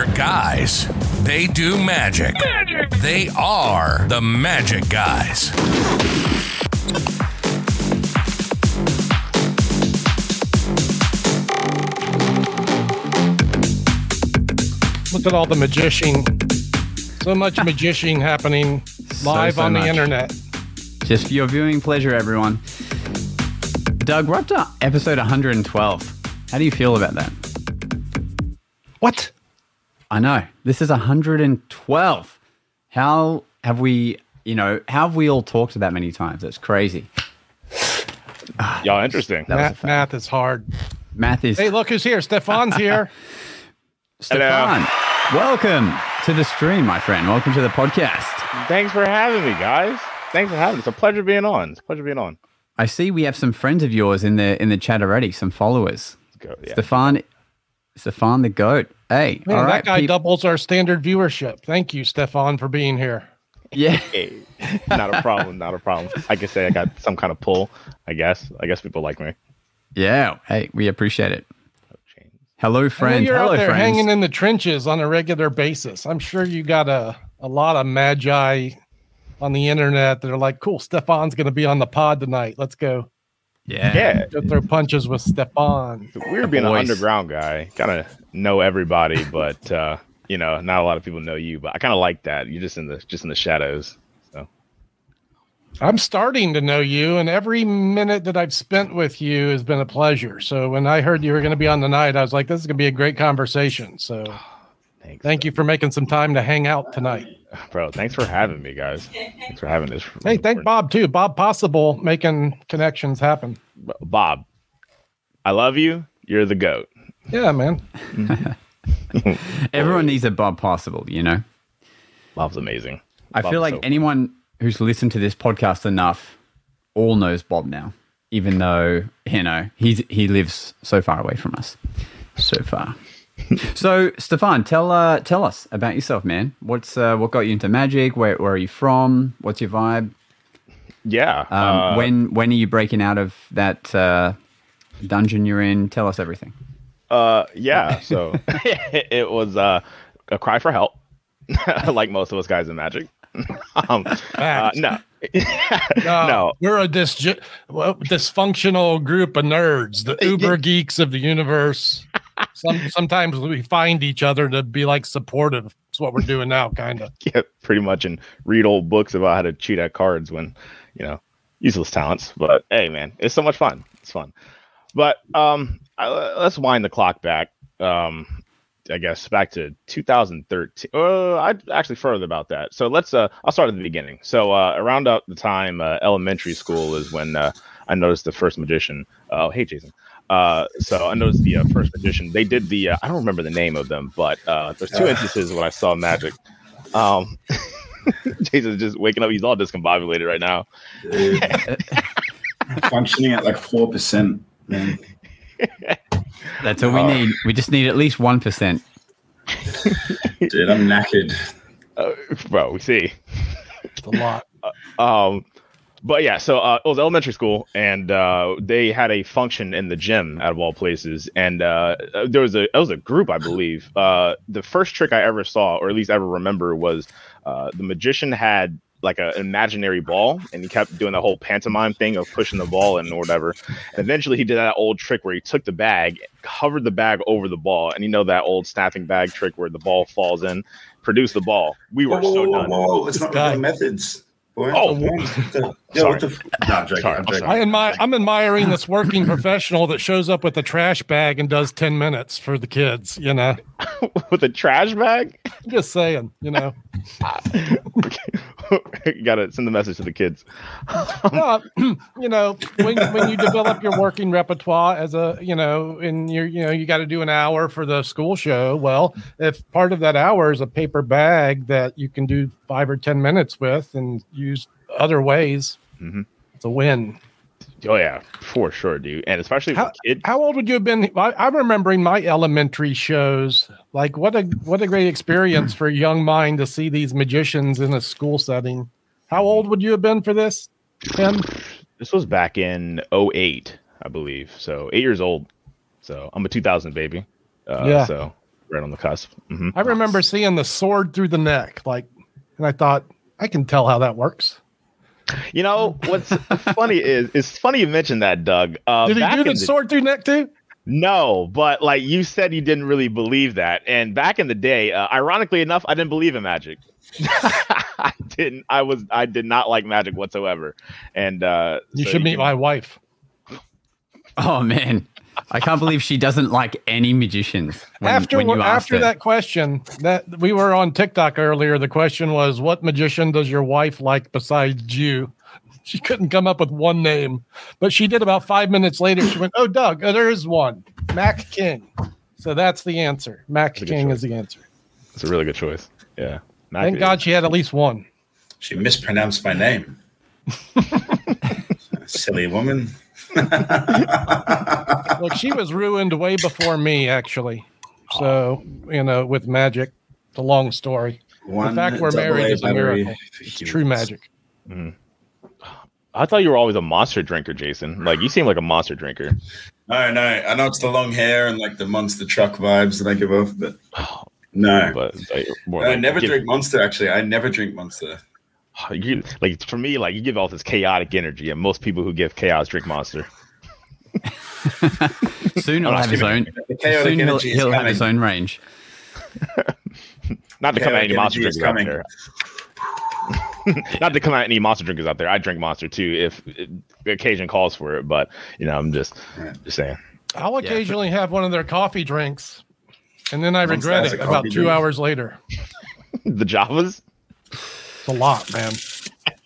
They're guys. They do magic. They are the magic guys. Look at all the magician. So much magician happening live so on the much. internet. Just for your viewing pleasure, everyone. Doug, we're up to episode 112. How do you feel about that? What? I know. This is 112. How have we, you know, how have we all talked to that many times? That's crazy. Y'all interesting. That Math, math is hard. Math is. Hey, look who's here. Stefon's here. Stefon, welcome to the stream, my friend. Welcome to the podcast. Thanks for having me, guys. Thanks for having me. It's a pleasure being on. It's a pleasure being on. I see we have some friends of yours in the in the chat already, some followers. Let's go. Yeah. Stefon, Stefon the goat. Hey, Man, all that right, guy peop- doubles our standard viewership. Thank you, Stefon, for being here. Yeah, Hey, not a problem. Not a problem. I can say I got some kind of pull. I guess. I guess people like me. yeah. Hey, we appreciate it. Hello, I know friends. you're Hello, out there friends. hanging in the trenches on a regular basis. I'm sure you got a, a lot of magi on the internet that are like, cool, Stefon's going to be on the pod tonight. Let's go. Yeah, Yeah. Go throw punches with Stefon. Weird being an underground guy. Kind of know everybody, but uh, you know, not a lot of people know you. But I kind of like that. You're just in the just in the shadows. So I'm starting to know you, and every minute that I've spent with you has been a pleasure. So when I heard you were going to be on the night, I was like, this is going to be a great conversation. So thanks, thank you for making some time to hang out tonight. Bro. Thanks for having me, guys. Thanks for having this. Hey, thank Bob too. Bob Possible making connections happen. Bob. I love you. You're the goat. Yeah, man. Everyone needs a Bob Possible, you know. Bob's amazing. I Bob feel like so- anyone who's listened to this podcast enough all knows Bob now, even though you know he's he lives so far away from us, so far. so, Stefon, tell uh, tell us about yourself, man. What's uh, what got you into magic? Where where are you from? What's your vibe? Yeah. Um, uh, when when are you breaking out of that uh, dungeon you're in? Tell us everything. Uh, yeah. So it was uh, a cry for help, like most of us guys in Magic. um, uh, no, No, no. we're a dis- well, dysfunctional group of nerds, the uber geeks of the universe. Some sometimes we find each other to be like supportive. It's what we're doing now, kind of. Yeah, pretty much, and read old books about how to cheat at cards when, you know, useless talents. But hey, man, it's so much fun. It's fun. But um, I, let's wind the clock back. Um, I guess back to 2013. Uh, I actually further about that. So let's. Uh, I'll start at the beginning. So uh, around the time uh, elementary school is when uh, I noticed the first magician. Oh, hey, Jason. Uh, so I noticed the uh, first magician. They did the. Uh, I don't remember the name of them, but uh, there's two instances when I saw magic. Um, Jason's just waking up. He's all discombobulated right now. functioning at like four percent. Man, That's all we need. We just need at least one percent. dude, I'm knackered. Uh, bro, we see. It's a lot. Um, but yeah, so uh, it was elementary school, and uh, they had a function in the gym out of all places, and uh, there was a it was a group, I believe. Uh, the first trick I ever saw, or at least ever remember, was uh, the magician had like an imaginary ball, and he kept doing the whole pantomime thing of pushing the ball in or whatever. And eventually, he did that old trick where he took the bag, covered the bag over the ball, and you know that old snapping bag trick where the ball falls in, produced the ball. We were Whoa, so whoa, whoa, done. whoa, whoa. It's not guy. the methods. Boy. Oh. What the- yo, Sorry. the f- I'm joking, Sorry, I'm I'm sorry. Admire, I'm admiring this working professional that shows up with a trash bag and does 10 minutes for the kids. You know, with a trash bag. just saying, you know, Got to send the message to the kids. Uh, you know, when, when you develop your working repertoire as a, you know, and you're, you know, you got to do an hour for the school show. Well, if part of that hour is a paper bag that you can do five or 10 minutes with and use other ways, Mhm. it's a win. Oh yeah, for sure, dude. And especially How, kid. how old would you have been? I, I'm remembering my elementary shows. Like, what a what a great experience for a young mind to see these magicians in a school setting. How old would you have been for this, Tim? This was back in 08, I believe. So eight years old. So I'm a 2000 baby. Uh, Yeah. So right on the cusp. hmm I remember seeing the sword through the neck, like, and I thought I can tell how that works. You know what's funny is it's funny you mentioned that, Doug. Uh, Did he back do the the- sword through neck too? No, but like you said, you didn't really believe that. And back in the day, uh, ironically enough, I didn't believe in magic. I didn't. I was. I did not like magic whatsoever. And uh, You so should meet my wife. Oh man, I can't believe she doesn't like any magicians. When, after when you after her. that question, that we were on TikTok earlier. The question was, "What magician does your wife like besides you?" She couldn't come up with one name, but she did about five minutes later. She went, "Oh, Doug, uh, there is one, Mac King." So that's the answer. Mac That's King choice. is the answer. It's a really good choice. Yeah. Mac Thank is- God she had at least one. She mispronounced my name. Silly woman. Look, she was ruined way before me, actually. So you know, with magic, it's a long story. One fact we're married A is a miracle. It's true magic. Mm. I thought you were always a monster drinker, Jason. Like you seem like a monster drinker. No, no. I know it's the long hair and like the monster truck vibes that I give off, but no. But like, more I like, never give- drink Monster. Actually, I never drink Monster. You, like for me, like you give off this chaotic energy, and most people who give chaos drink monster. soon he'll have his own. Soon he'll, he'll have his own range. Not to come at any monster energy is drinkers out there. Not to come at any monster drinkers out there. I drink monster too if it, the occasion calls for it. But you know, I'm just Yeah. just saying. I'll occasionally have one of their coffee drinks, and then I regret it about two drink. hours later. the Javas. It's a lot, man.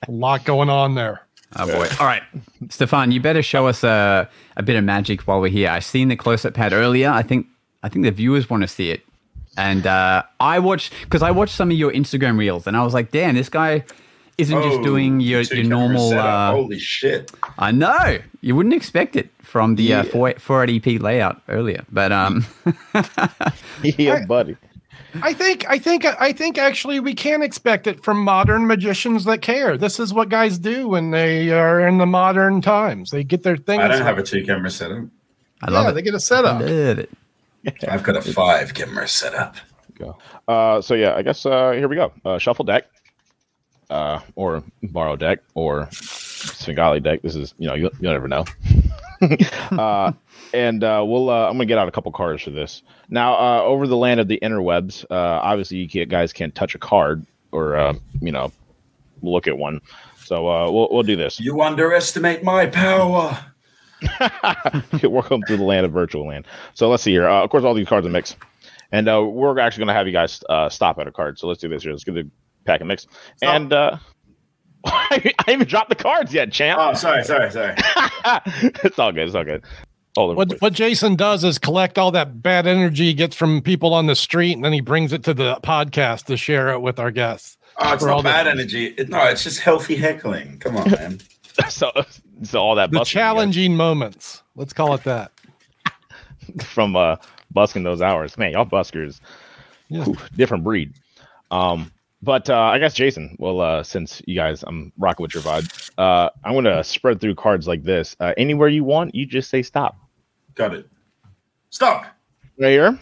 a lot going on there. Oh boy! All right, Stefon, you better show us a, a bit of magic while we're here. I've seen the close-up pad earlier. I think I think the viewers want to see it, and uh, I watched because I watched some of your Instagram reels, and I was like, "Damn, this guy isn't just Oh, doing your, your normal." Uh, Holy shit! I know you wouldn't expect it from the uh, 4 480p layout earlier, but um, yeah, buddy. I think, I think, I think actually we can expect it from modern magicians that care. This is what guys do when they are in the modern times. They get their things. I don't have a two camera setup. I love yeah, it. they get a setup. love it. I've got a five camera setup. Go. Uh, so yeah, I guess uh, here we go. Uh, shuffle deck, uh, or borrow deck, or Svengali deck. This is you know you you never know. uh, and uh, we'll uh, I'm gonna get out a couple cards for this. Now uh, over the land of the interwebs, uh, obviously you can't, guys can't touch a card or uh, you know look at one. So uh, we'll we'll do this. You underestimate my power. Welcome to the land of virtual land. So let's see here. Uh, of course, all these cards are mixed, and uh, we're actually going to have you guys uh, stop at a card. So let's do this here. Let's get the pack and mix. Stop. And uh, I haven't dropped the cards yet, champ. Oh, sorry, sorry, sorry. it's all good. It's all good. Hold What what Jason does is collect all that bad energy he gets from people on the street, and then he brings it to the podcast to share it with our guests. Oh, it's For all not the- bad energy. It, no, it's just healthy heckling. Come on, man. so, so all that The busking you guys- challenging moments. Let's call it that. from uh, busking those hours, man. Y'all buskers, Yeah. Whew, different breed. Um, but uh, I guess Jason. Well, uh, since you guys, I'm rocking with your vibe. Uh, I'm gonna spread through cards like this. Uh, anywhere you want, you just say stop. Got it. Stop. Right here.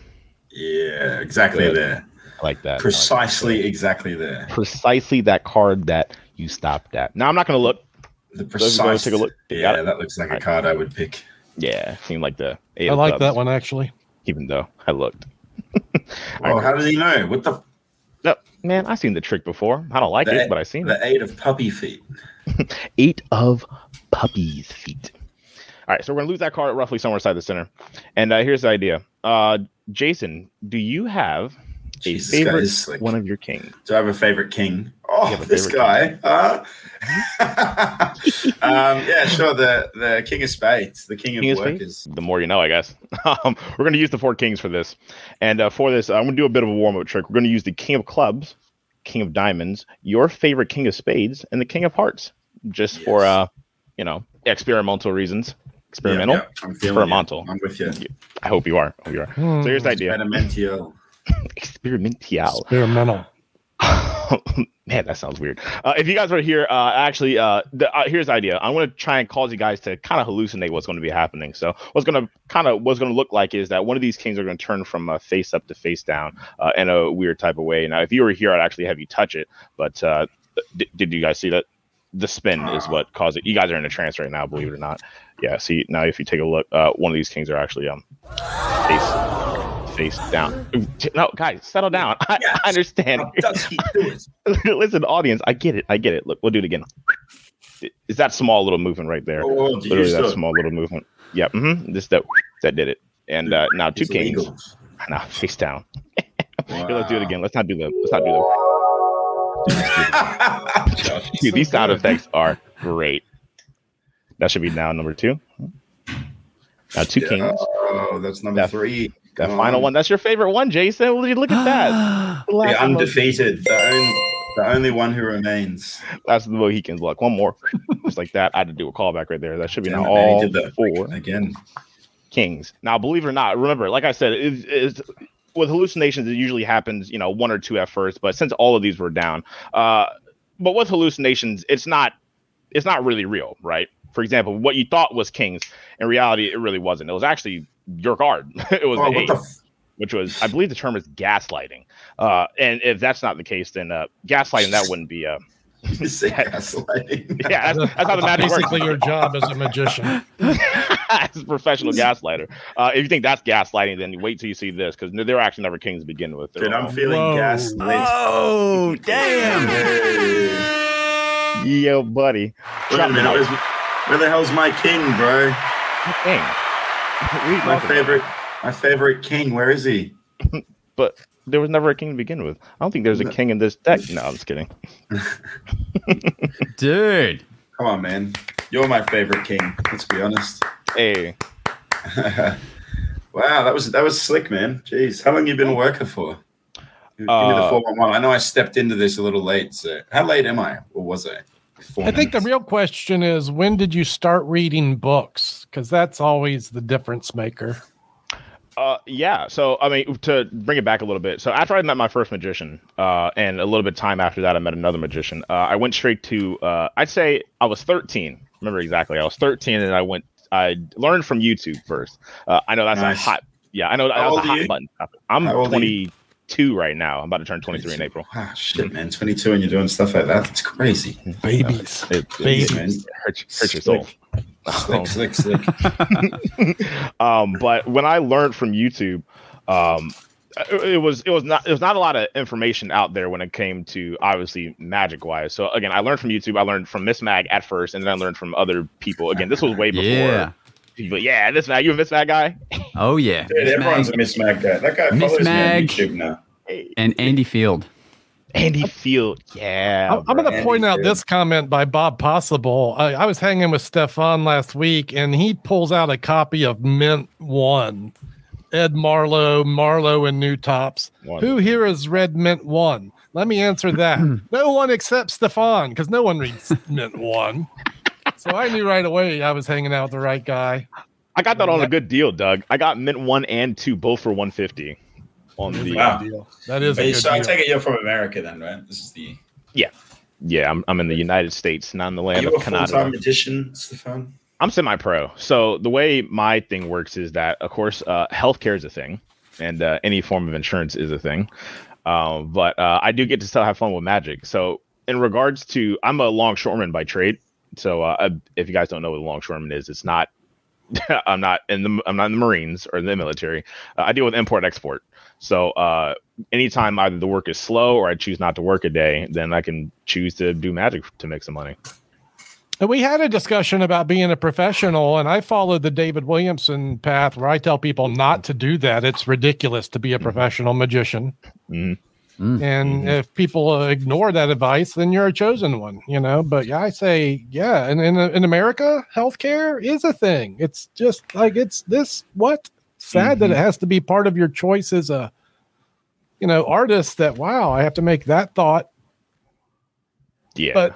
Yeah, exactly Good. there. I like that. I like that. Precisely exactly there. precisely that card that you stopped at. Now I'm not gonna look. The Those of precise. take a look. Yeah, it? that looks like a Alright. card I would pick. Yeah, seemed like the. Eight I like clubs, that one actually. even though I looked. Oh, how did he know? What the No, man, I've seen the trick before. I don't like the, it, but I've seen it. the eight of puppy feet. Eight of puppies' feet. All right, so we're gonna lose that card roughly somewhere inside the center. And uh, here's the idea. Uh, Jason, do you have a Jesus, favorite guys, like- one of your kings? Do I have a favorite king? Oh, have this guy. Huh? um, yeah, sure. The the king of spades, the king of King of workers. spades? The more you know, I guess. um, we're going to use the four kings for this, and uh, for this, I'm going to do a bit of a warm up trick. We're going to use the king of clubs, king of diamonds, your favorite king of spades, and the king of hearts, just for uh, you know, experimental reasons. Experimental. Yeah, yeah, I'm feeling Experimental. you. I'm with you. I hope you are. I hope you are. Hmm. So here's the idea. Experimental. Experimental. Experimental. man, that sounds weird. Uh, if you guys were here, uh, actually, uh, the, uh, here's the idea. I'm going to try and cause you guys to kind of hallucinate what's going to be happening. So, what's going to kind of what's going to look like is that one of these kings are going to turn from uh, face up to face down uh, in a weird type of way. Now, if you were here, I'd actually have you touch it. But uh, d- did you guys see that? The spin is what caused it. You guys are in a trance right now, believe it or not. Yeah. See now, if you take a look, uh, one of these kings are actually um face face down. No, guys, settle down. I, Yes. I understand. How does he do it? Listen, audience, I get it. I get it. Look, we'll do it again. Is that small little movement right there? Oh, Literally, that small little movement. Yeah. Mm-hmm. This that that did it. And uh, now two It's kings. illegal. Now face down. Here, let's do it again. Let's not do the. Let's not do the. Dude, so these sound good. effects are great. That should be now number two. Now two kings. Oh, that's number That- three. That Come final one. That's your favorite one, Jason. Look at that? The Last of the- undefeated. The only, the only one who remains. That's the Mohicans. Look, one more. Just like that. I had to do a callback right there. That should be Damn now it, he all did that four Again. kings. Now, believe it or not, remember, like I said, it, it's, with hallucinations, it usually happens, you know, one or two at first. But since all of these were down, uh, but with hallucinations, it's not, it's not really real, right? For example, what you thought was kings, in reality, it really wasn't. It was actually your guard. it was Oh, the eight, the f- which was, I believe, the term is gaslighting. Uh, and if that's not the case, then uh, gaslighting that wouldn't be. Uh, you say gaslighting? yeah, that's, that's how the magic works. Basically, your job as a magician. as a professional gaslighter. Uh, if you think that's gaslighting, then wait till you see this because they're actually never kings to begin with. Dude, I'm feeling Whoa. gaslit. Oh, damn. Hey. Yo, buddy. Wait a minute. Where the hell's my king, bro? King. What My talking about? favorite, my favorite king. Where is he? But there was never a king to begin with. I don't think there's a king in this deck. No, I'm just kidding. Dude. Come on, man. You're my favorite king. Let's be honest. Hey, wow, that was that was slick, man. Jeez, how long you been a worker for? Give me the Uh, four one one. I know I stepped into this a little late. So how late am I, or was I? Four I think the real question is when did you start reading books? Because that's always the difference maker. Uh, yeah. So, I mean, to bring it back a little bit. So, after I met my first magician, uh, and a little bit of time after that, I met another magician. Uh, I went straight to, uh, I'd say I was 13. Remember exactly. I was 13, and I went. I learned from YouTube first. Uh, I know that's Nice. a hot. Yeah, I know that's a hot you? button. I'm How old are you? 22 right now. I'm about to turn 23 in April. Ah, shit, man. 22 and you're doing stuff like that. It's crazy. Babies. It, Baby. it, man. it hurts, hurts your soul. Slick, slick, slick. um, but when I learned from YouTube, um, it, it was it was not it was not a lot of information out there when it came to obviously magic wise. So again, I learned from YouTube. I learned from Mismag at first, and then I learned from other people. Again, this was way before Yeah. People. Yeah, this Mag, you a Mismag guy? Oh, yeah. Dude, Miss everyone's Mag a Mismag guy. That guy Miss follows Mag. me on YouTube now. And Andy Field. Andy Field. Yeah, I'm, I'm going to point out Andy this comment by Bob Possible. I, I was hanging with Stefon last week, and he pulls out a copy of Mint One. Ed Marlo, Marlo, and New Tops. One. Who here has read Mint One? Let me answer that. no one except Stefon, because no one reads Mint One. So I knew right away I was hanging out with the right guy. I got that on a good deal, Doug. I got Mint one and two, both for 150 on the. Wow. Deal. That is a Hey, good so I take it you're from America then, right? This is the. Yeah, yeah. I'm, I'm in the United States, not in the Are land you of a full time Canada. magician, Stefon? I'm semi-pro. So the way my thing works is that, of course, uh, healthcare is a thing, and uh, any form of insurance is a thing. Um, but uh, I do get to still have fun with magic. So in regards to, I'm a longshoreman by trade. So uh, if you guys don't know what a longshoreman is, it's not. I'm not in the I'm not in the Marines or in the military. Uh, I deal with import export. So uh, anytime either the work is slow or I choose not to work a day, then I can choose to do magic to make some money. And we had a discussion about being a professional, and I followed the David Williamson path where I tell people not to do that. It's ridiculous to be a professional magician. Mhm. Mm. And if people ignore that advice, then you're a chosen one, you know. But yeah, I say, yeah. And in, in America, healthcare is a thing. It's just like it's this what sad that it has to be part of your choice as a, you know, artist. That wow, I have to make that thought Yeah. but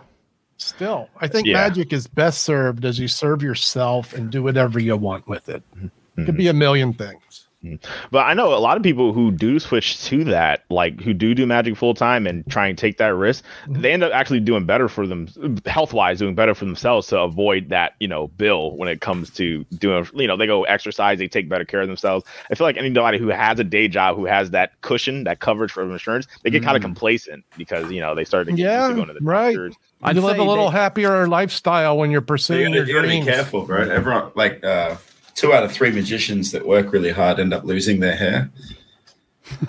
still, I think Yeah. magic is best served as you serve yourself and do whatever you want with it. It Mhm. could be a million things. Mm-hmm. But I know a lot of people who do switch to that, like who do do magic full time and try and take that risk, mm-hmm. they end up actually doing better for them, health wise, doing better for themselves to avoid that, you know, bill when it comes to doing, you know, they go exercise, they take better care of themselves. I feel like anybody who has a day job, who has that cushion, that coverage for insurance, they get kind of mm-hmm. complacent because, you know, they start to get used Yeah, to going to the right. doctors. I'd you live a little they- happier lifestyle when you're So you pursuing gotta, your you gotta be careful, bro. Everyone, like uh, two out of three magicians that work really hard end up losing their hair.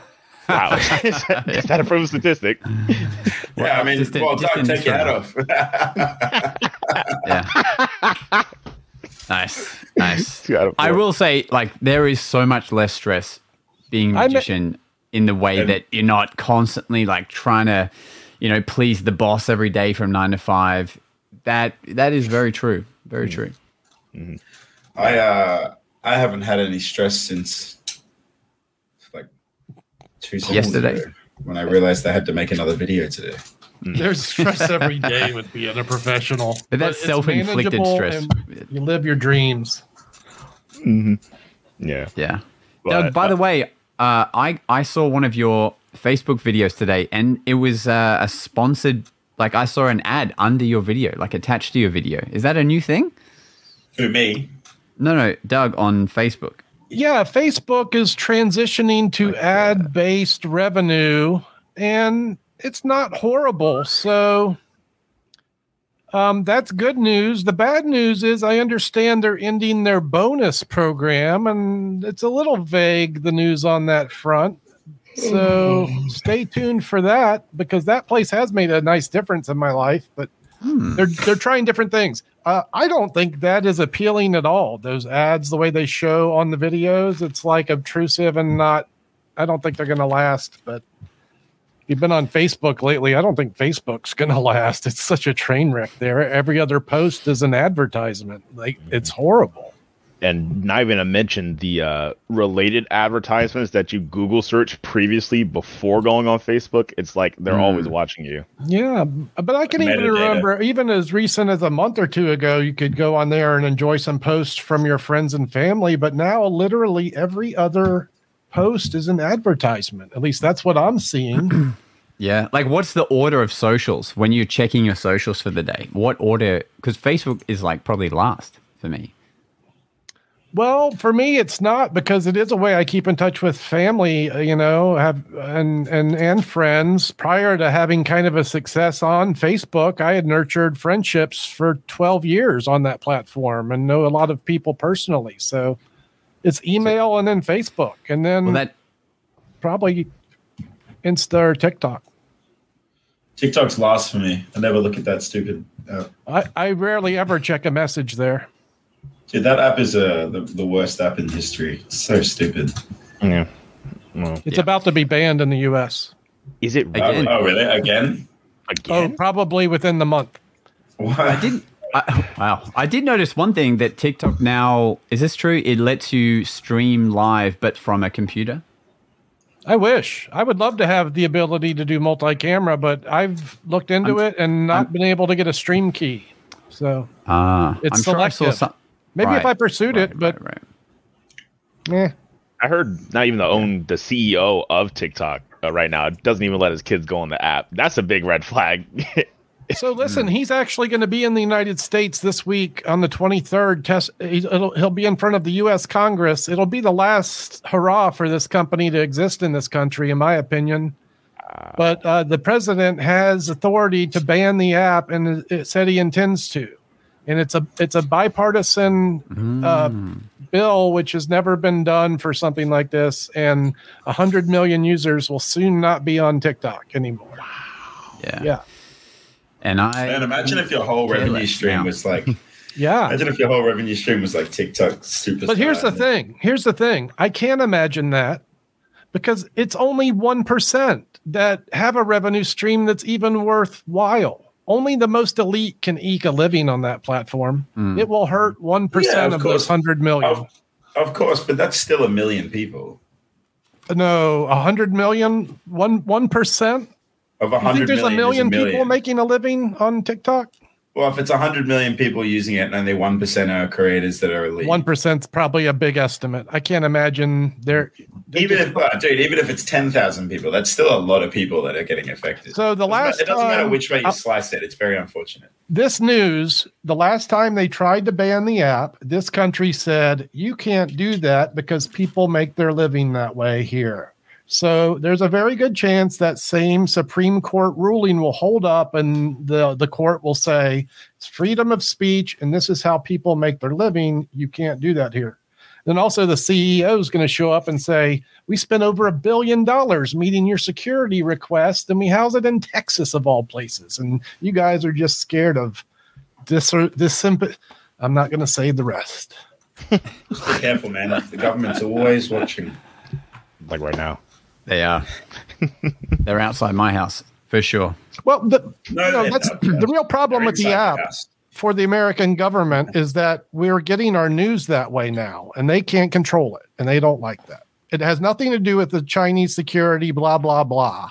Wow. is, that, is that a proven statistic? yeah, I mean, just in- well, just Doug, in take your hat off. Yeah. nice, nice. Two out of I will say, like, there is so much less stress being a I me- magician in the way And- that you're not constantly like trying to, you know, please the boss every day from nine to five. That that is very true. Very mm. true. Mm-hmm. I uh, I haven't had any stress since like two summers Yesterday. ago, when I realized I had to make another video today. There's stress every day with being a professional. But that's it's self-inflicted stress. You live your dreams. Yeah. Yeah. Now, But, by uh, the way, uh, I I saw one of your Facebook videos today, and it was uh, a sponsored. Like I saw an ad under your video, like attached to your video. Is that a new thing? Who me? No, no, Doug on Facebook. Yeah, Facebook is transitioning to ad based revenue, and it's not horrible. So um, that's good news. The bad news is I understand they're ending their bonus program, and it's a little vague, the news on that front. So stay tuned for that because that place has made a nice difference in my life, but they're they're trying different things. Uh, I don't think that is appealing at all. Those ads, the way they show on the videos, it's like obtrusive and not. I don't think they're going to last. But you've been on Facebook lately, I don't think Facebook's going to last. It's such a train wreck there. Every other post is an advertisement. Like it's horrible. And not even to mention the uh, related advertisements that you Google search previously before going on Facebook. It's like they're Mm. always watching you. Yeah, but I can even remember, even as recent as a month or two ago, you could go on there and enjoy some posts from your friends and family. But now, literally every other post is an advertisement. At least that's what I'm seeing. Yeah. Like, what's the order of socials when you're checking your socials for the day? What order? Because Facebook is like probably last for me. Well, for me, it's not because it is a way I keep in touch with family, uh, you know, have and and and friends. Prior to having kind of a success on Facebook, I had nurtured friendships for 12 years on that platform and know a lot of people personally. So it's email and then Facebook and then Well, that probably Insta or TikTok. TikTok's lost for me. I never look at that stupid. App. I, I rarely ever check a message there. Dude, that app is uh, the, the worst app in history. It's so stupid. Yeah. Well, It's Yeah. about to be banned in the US. is it Again. Oh, oh, really? Again? Again? Oh, probably within the month. Why? I didn't. I, wow. I did notice one thing that TikTok now is this true? It lets you stream live, but from a computer. I wish. I would love to have the ability to do multi-camera, but I've looked into it and not been able to get a stream key. So Ah, It's I'm sure I saw selective. some. Maybe if I pursued right, it, but right, right. eh. I heard not even the own the CEO of TikTok uh, right now doesn't even let his kids go on the app. That's a big red flag. So listen, he's actually going to be in the United States this week on the 23rd. Test. He's, it'll, he'll be in front of the U.S. Congress. It'll be the last hurrah for this company to exist in this country, in my opinion. But uh, the president has authority to ban the app, and it- it said he intends to. And it's a it's a bipartisan uh, bill, which has never been done for something like this. And hundred million users will soon not be on TikTok anymore. Yeah. Yeah, And I. Man, imagine if your whole revenue stream now. was like. yeah. imagine if your whole revenue stream was like TikTok super. But here's the thing. Here's the thing. I can't imagine that because it's only 1% that have a revenue stream that's even worthwhile. Only the most elite can eke a living on that platform. Mm. It will hurt 1% Yeah, of, of those course. 100 million. Of, of course, but that's still a million people. no, 100 million, one, 1%. Of a You think hundred there's a million, million, a million people making a living on TikTok? Well, if it's 100 million people using it and only 1% are creators that are elite. One percent's probably a big estimate. I can't imagine there. Even if, uh, dude, even if it's 10,000 people, that's still a lot of people that are getting affected. So the last it doesn't matter which way you slice it. It's very unfortunate. this news, the last time they tried to ban the app, this country said you can't do that because people make their living that way here. So there's a very good chance that same Supreme Court ruling will hold up and the, the court will say it's freedom of speech and this is how people make their living. You can't do that here. Then also the CEO is going to show up and say, We spent over a billion dollars meeting your security request and we house it in Texas of all places. And you guys are just scared of this or this simple. I'm not going to say the rest. Be careful, man. The government's always watching. Like right now. They are. They're outside my house for sure. Well, the, No, you know, that's the real problem with the app. house. for the American government is that we're getting our news that way now, and they can't control it, and they don't like that. It has nothing to do with the Chinese security, blah blah blah.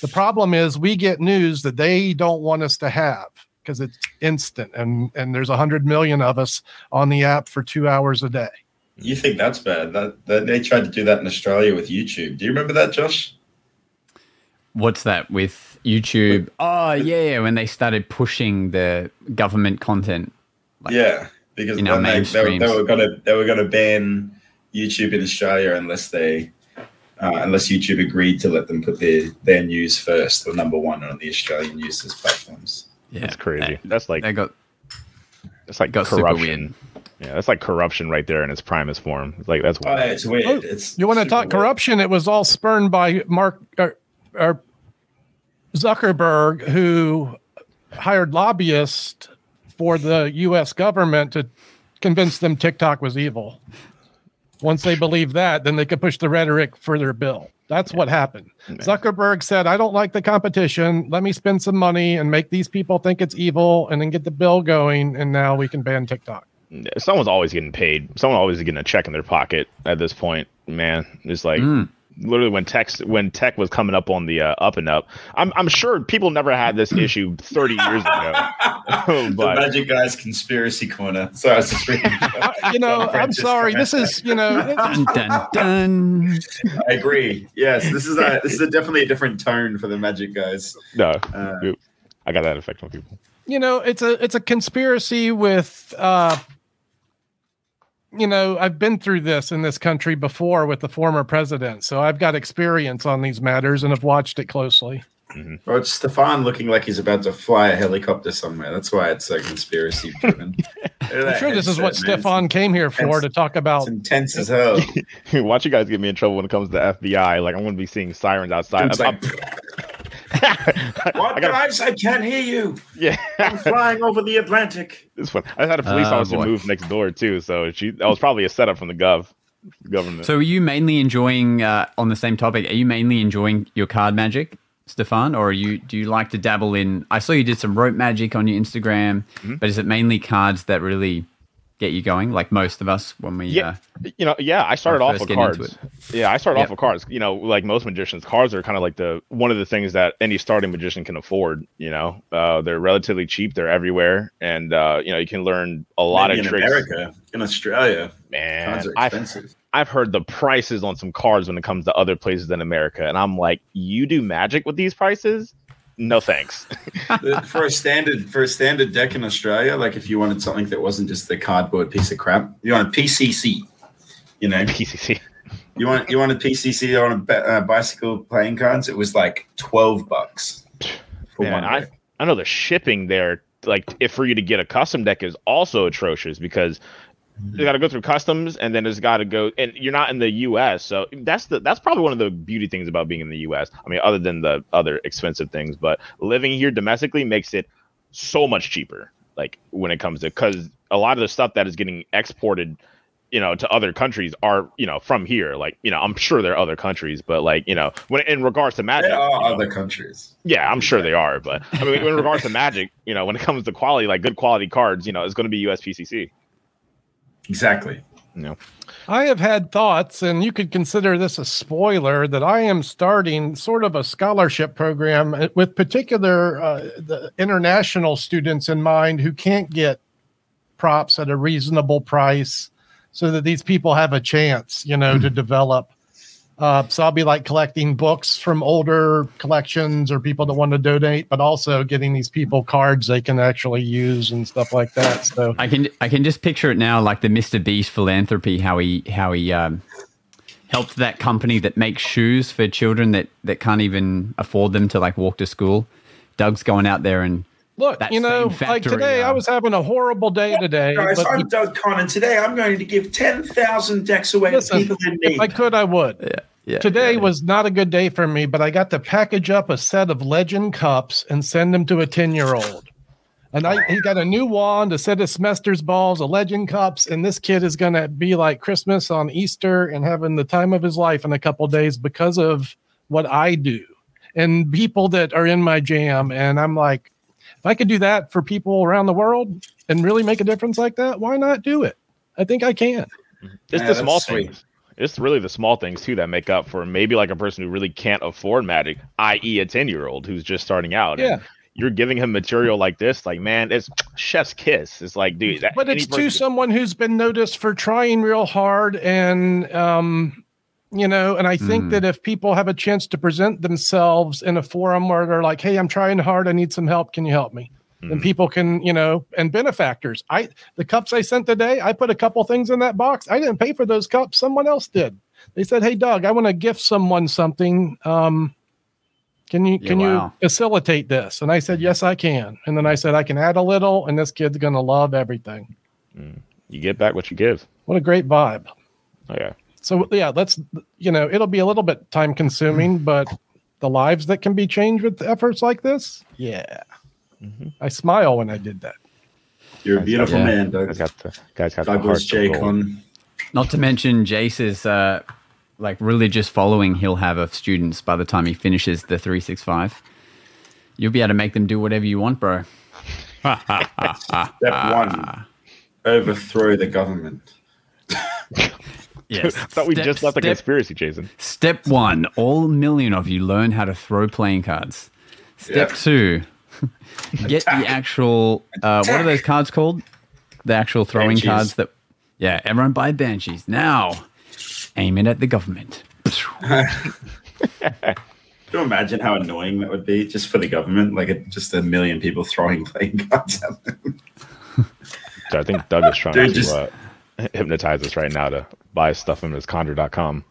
The problem is we get news that they don't want us to have because it's instant, and and there's a hundred million of us on the app for two hours a day. You think that's bad? That, that they tried to do that in Australia with YouTube. Do you remember that, Josh? What's that with YouTube? Oh yeah, yeah, when they started pushing the government content. Like, yeah, because in our then they, they, were- they were gonna they were gonna ban YouTube in Australia unless they uh, unless YouTube agreed to let them put their their news first or number one on the Australian news platforms. yeah, That's crazy. They, That's like they got that's like got super corruption. Weird. Yeah, that's like corruption right there in its primest form. It's like that's Oh, weird. it's weird. Oh, it's You want to talk weird. corruption? It was all spurned by Mark or, or Zuckerberg, who hired lobbyists for the U.S. government to convince them TikTok was evil. Once they believe that, then they could push the rhetoric for their bill. That's what happened. Zuckerberg said, I don't like the competition. Let me spend some money and make these people think it's evil and then get the bill going. And now we can ban TikTok. Someone's always getting paid. Someone always getting a check in their pocket at this point. Man, it's like Mm. literally when tech when tech was coming up on the uh, up and up. I'm I'm sure people never had this issue 30 years ago. the Magic Guys conspiracy corner. Sorry, I was just reading. You know, I'm sorry. This is, you know, Dun, dun, dun. I agree. Yes, this is a this is a definitely a different tone for the Magic Guys. no, Uh, I got that effect on people. you know it's a it's a conspiracy with uh you know i've been through this in this country before with the former president so i've got experience on these matters and have watched it closely mm-hmm. Well, it's Stefon looking like he's about to fly a helicopter somewhere. That's why it's so conspiracy driven. i'm sure this is what stefon came here for It's- to talk It's about intense as hell. Watch you guys get me in trouble when it comes to the FBI. Like I'm going to be seeing sirens outside. I'm- like, what I got? I can't hear you. yeah. I'm flying over the Atlantic. this one. I had a police Oh, officer boy. move next door too, so she that was probably a setup from the gov government. So, are you mainly enjoying uh, on the same topic? Are you mainly enjoying your card magic, Stefon, or are you do you like to dabble in? I saw you did some rope magic on your Instagram, Mm-hmm. but is it mainly cards that really get you going, like most of us when we? Yeah. Uh, you know, yeah, I started off with cards. Yeah, I started Yep. off with cards. You know, like most magicians, cards are kind of like the one of the things that any starting magician can afford. You know, uh, they're relatively cheap. They're everywhere, and uh, you know, you can learn a lot Maybe of in tricks. America, in Australia, Man, cards are I've. I've heard the prices on some cards when it comes to other places in America, and I'm like, you do magic with these prices? No thanks. For a standard for a standard deck in Australia, like if you wanted something that wasn't just the cardboard piece of crap, you want a PCC. You know, PCC. you want you want a PCC on a uh, bicycle playing cards. It was like twelve bucks for Man, one. I. I know the shipping there, like if for you to get a custom deck is also atrocious because you got to go through customs and then it's got to go and you're not in the US. So that's the that's probably one of the beauty things about being in the US. I mean other than the other expensive things, but living here domestically makes it so much cheaper like when it comes to cuz a lot of the stuff that is getting exported you know to other countries are you know from here like you know i'm sure there are other countries but like you know when in regards to magic There are you know, other countries. yeah, I'm sure they are, but I mean, in regards to Magic, you know, when it comes to quality, like good quality cards, you know, it's going to be USPCC. Exactly. You know, I have had thoughts, and you could consider this a spoiler, that I am starting sort of a scholarship program uh, with particular uh, the international students in mind who can't get props at a reasonable price, so that these people have a chance, you know, to develop. Uh, so I'll be like collecting books from older collections or people that want to donate, but also getting these people cards they can actually use and stuff like that. So I can I can just picture it now, like the Mr. Beast philanthropy, how he how he um, helped that company that makes shoes for children that that can't even afford them to like walk to school. Doug's going out there and Look, That you know, like factory, today, I uh, was having a horrible day today. Guys, but I'm Doug Conn, and today I'm going to give 10,000 decks away Listen, to people in if I could, I would. yeah, yeah. Today yeah. was not a good day for me, but I got to package up a set of legend cups and send them to a 10 year old. And I, he got a new wand, a set of Smester's balls, a legend cups, and this kid is going to be like Christmas on Easter and having the time of his life in a couple days because of what I do and people that are in my jam. And I'm like, if I could do that for people around the world and really make a difference like that, why not do it? I think I can. it's Yeah, the small sweet. things. It's really the small things too that make up for maybe like a person who really can't afford magic, i.e., a ten year old who's just starting out. and Yeah. you're giving him material like this, like man, it's chef's kiss. It's like, dude, that, but it's to person- someone who's been noticed for trying real hard and um you know and i think Mm. that if people have a chance to present themselves in a forum where they're like hey i'm trying hard i need some help can you help me and Mhm. people can you know and benefactors i the cups i sent today i put a couple things in that box i didn't pay for those cups someone else did they said hey doug i want to gift someone something um can you Yeah, can wow. you facilitate this and i said yes i can and then i said i can add a little and this kid's going to love everything you get back what you give. what a great vibe. Oh yeah. So yeah, let's you know, it'll be a little bit time consuming, but the lives that can be changed with efforts like this, yeah. I smile when I did that. You're a beautiful Yeah. man, Doug. Guys got the guys got the heart Douglas of J. gold. Not to mention Jace's uh, like religious following he'll have of students by the time he finishes the 365. You'll be able to make them do whatever you want, bro. Step one overthrow the government. Yes. I thought we Step- just left the step, conspiracy, Jason. Step one: all million of you learn how to throw playing cards. Step Yeah. two: get the actual. Uh, what are those cards called? The actual throwing Banshees. cards that. Yeah, everyone buy banshees now. Aim it at the government. Can you imagine how annoying that would be just for the government? Like it, just a million people throwing playing cards at them. So I think Doug is trying Dude, to just- uh, hypnotize us right now to buy stuff from his conjure.com.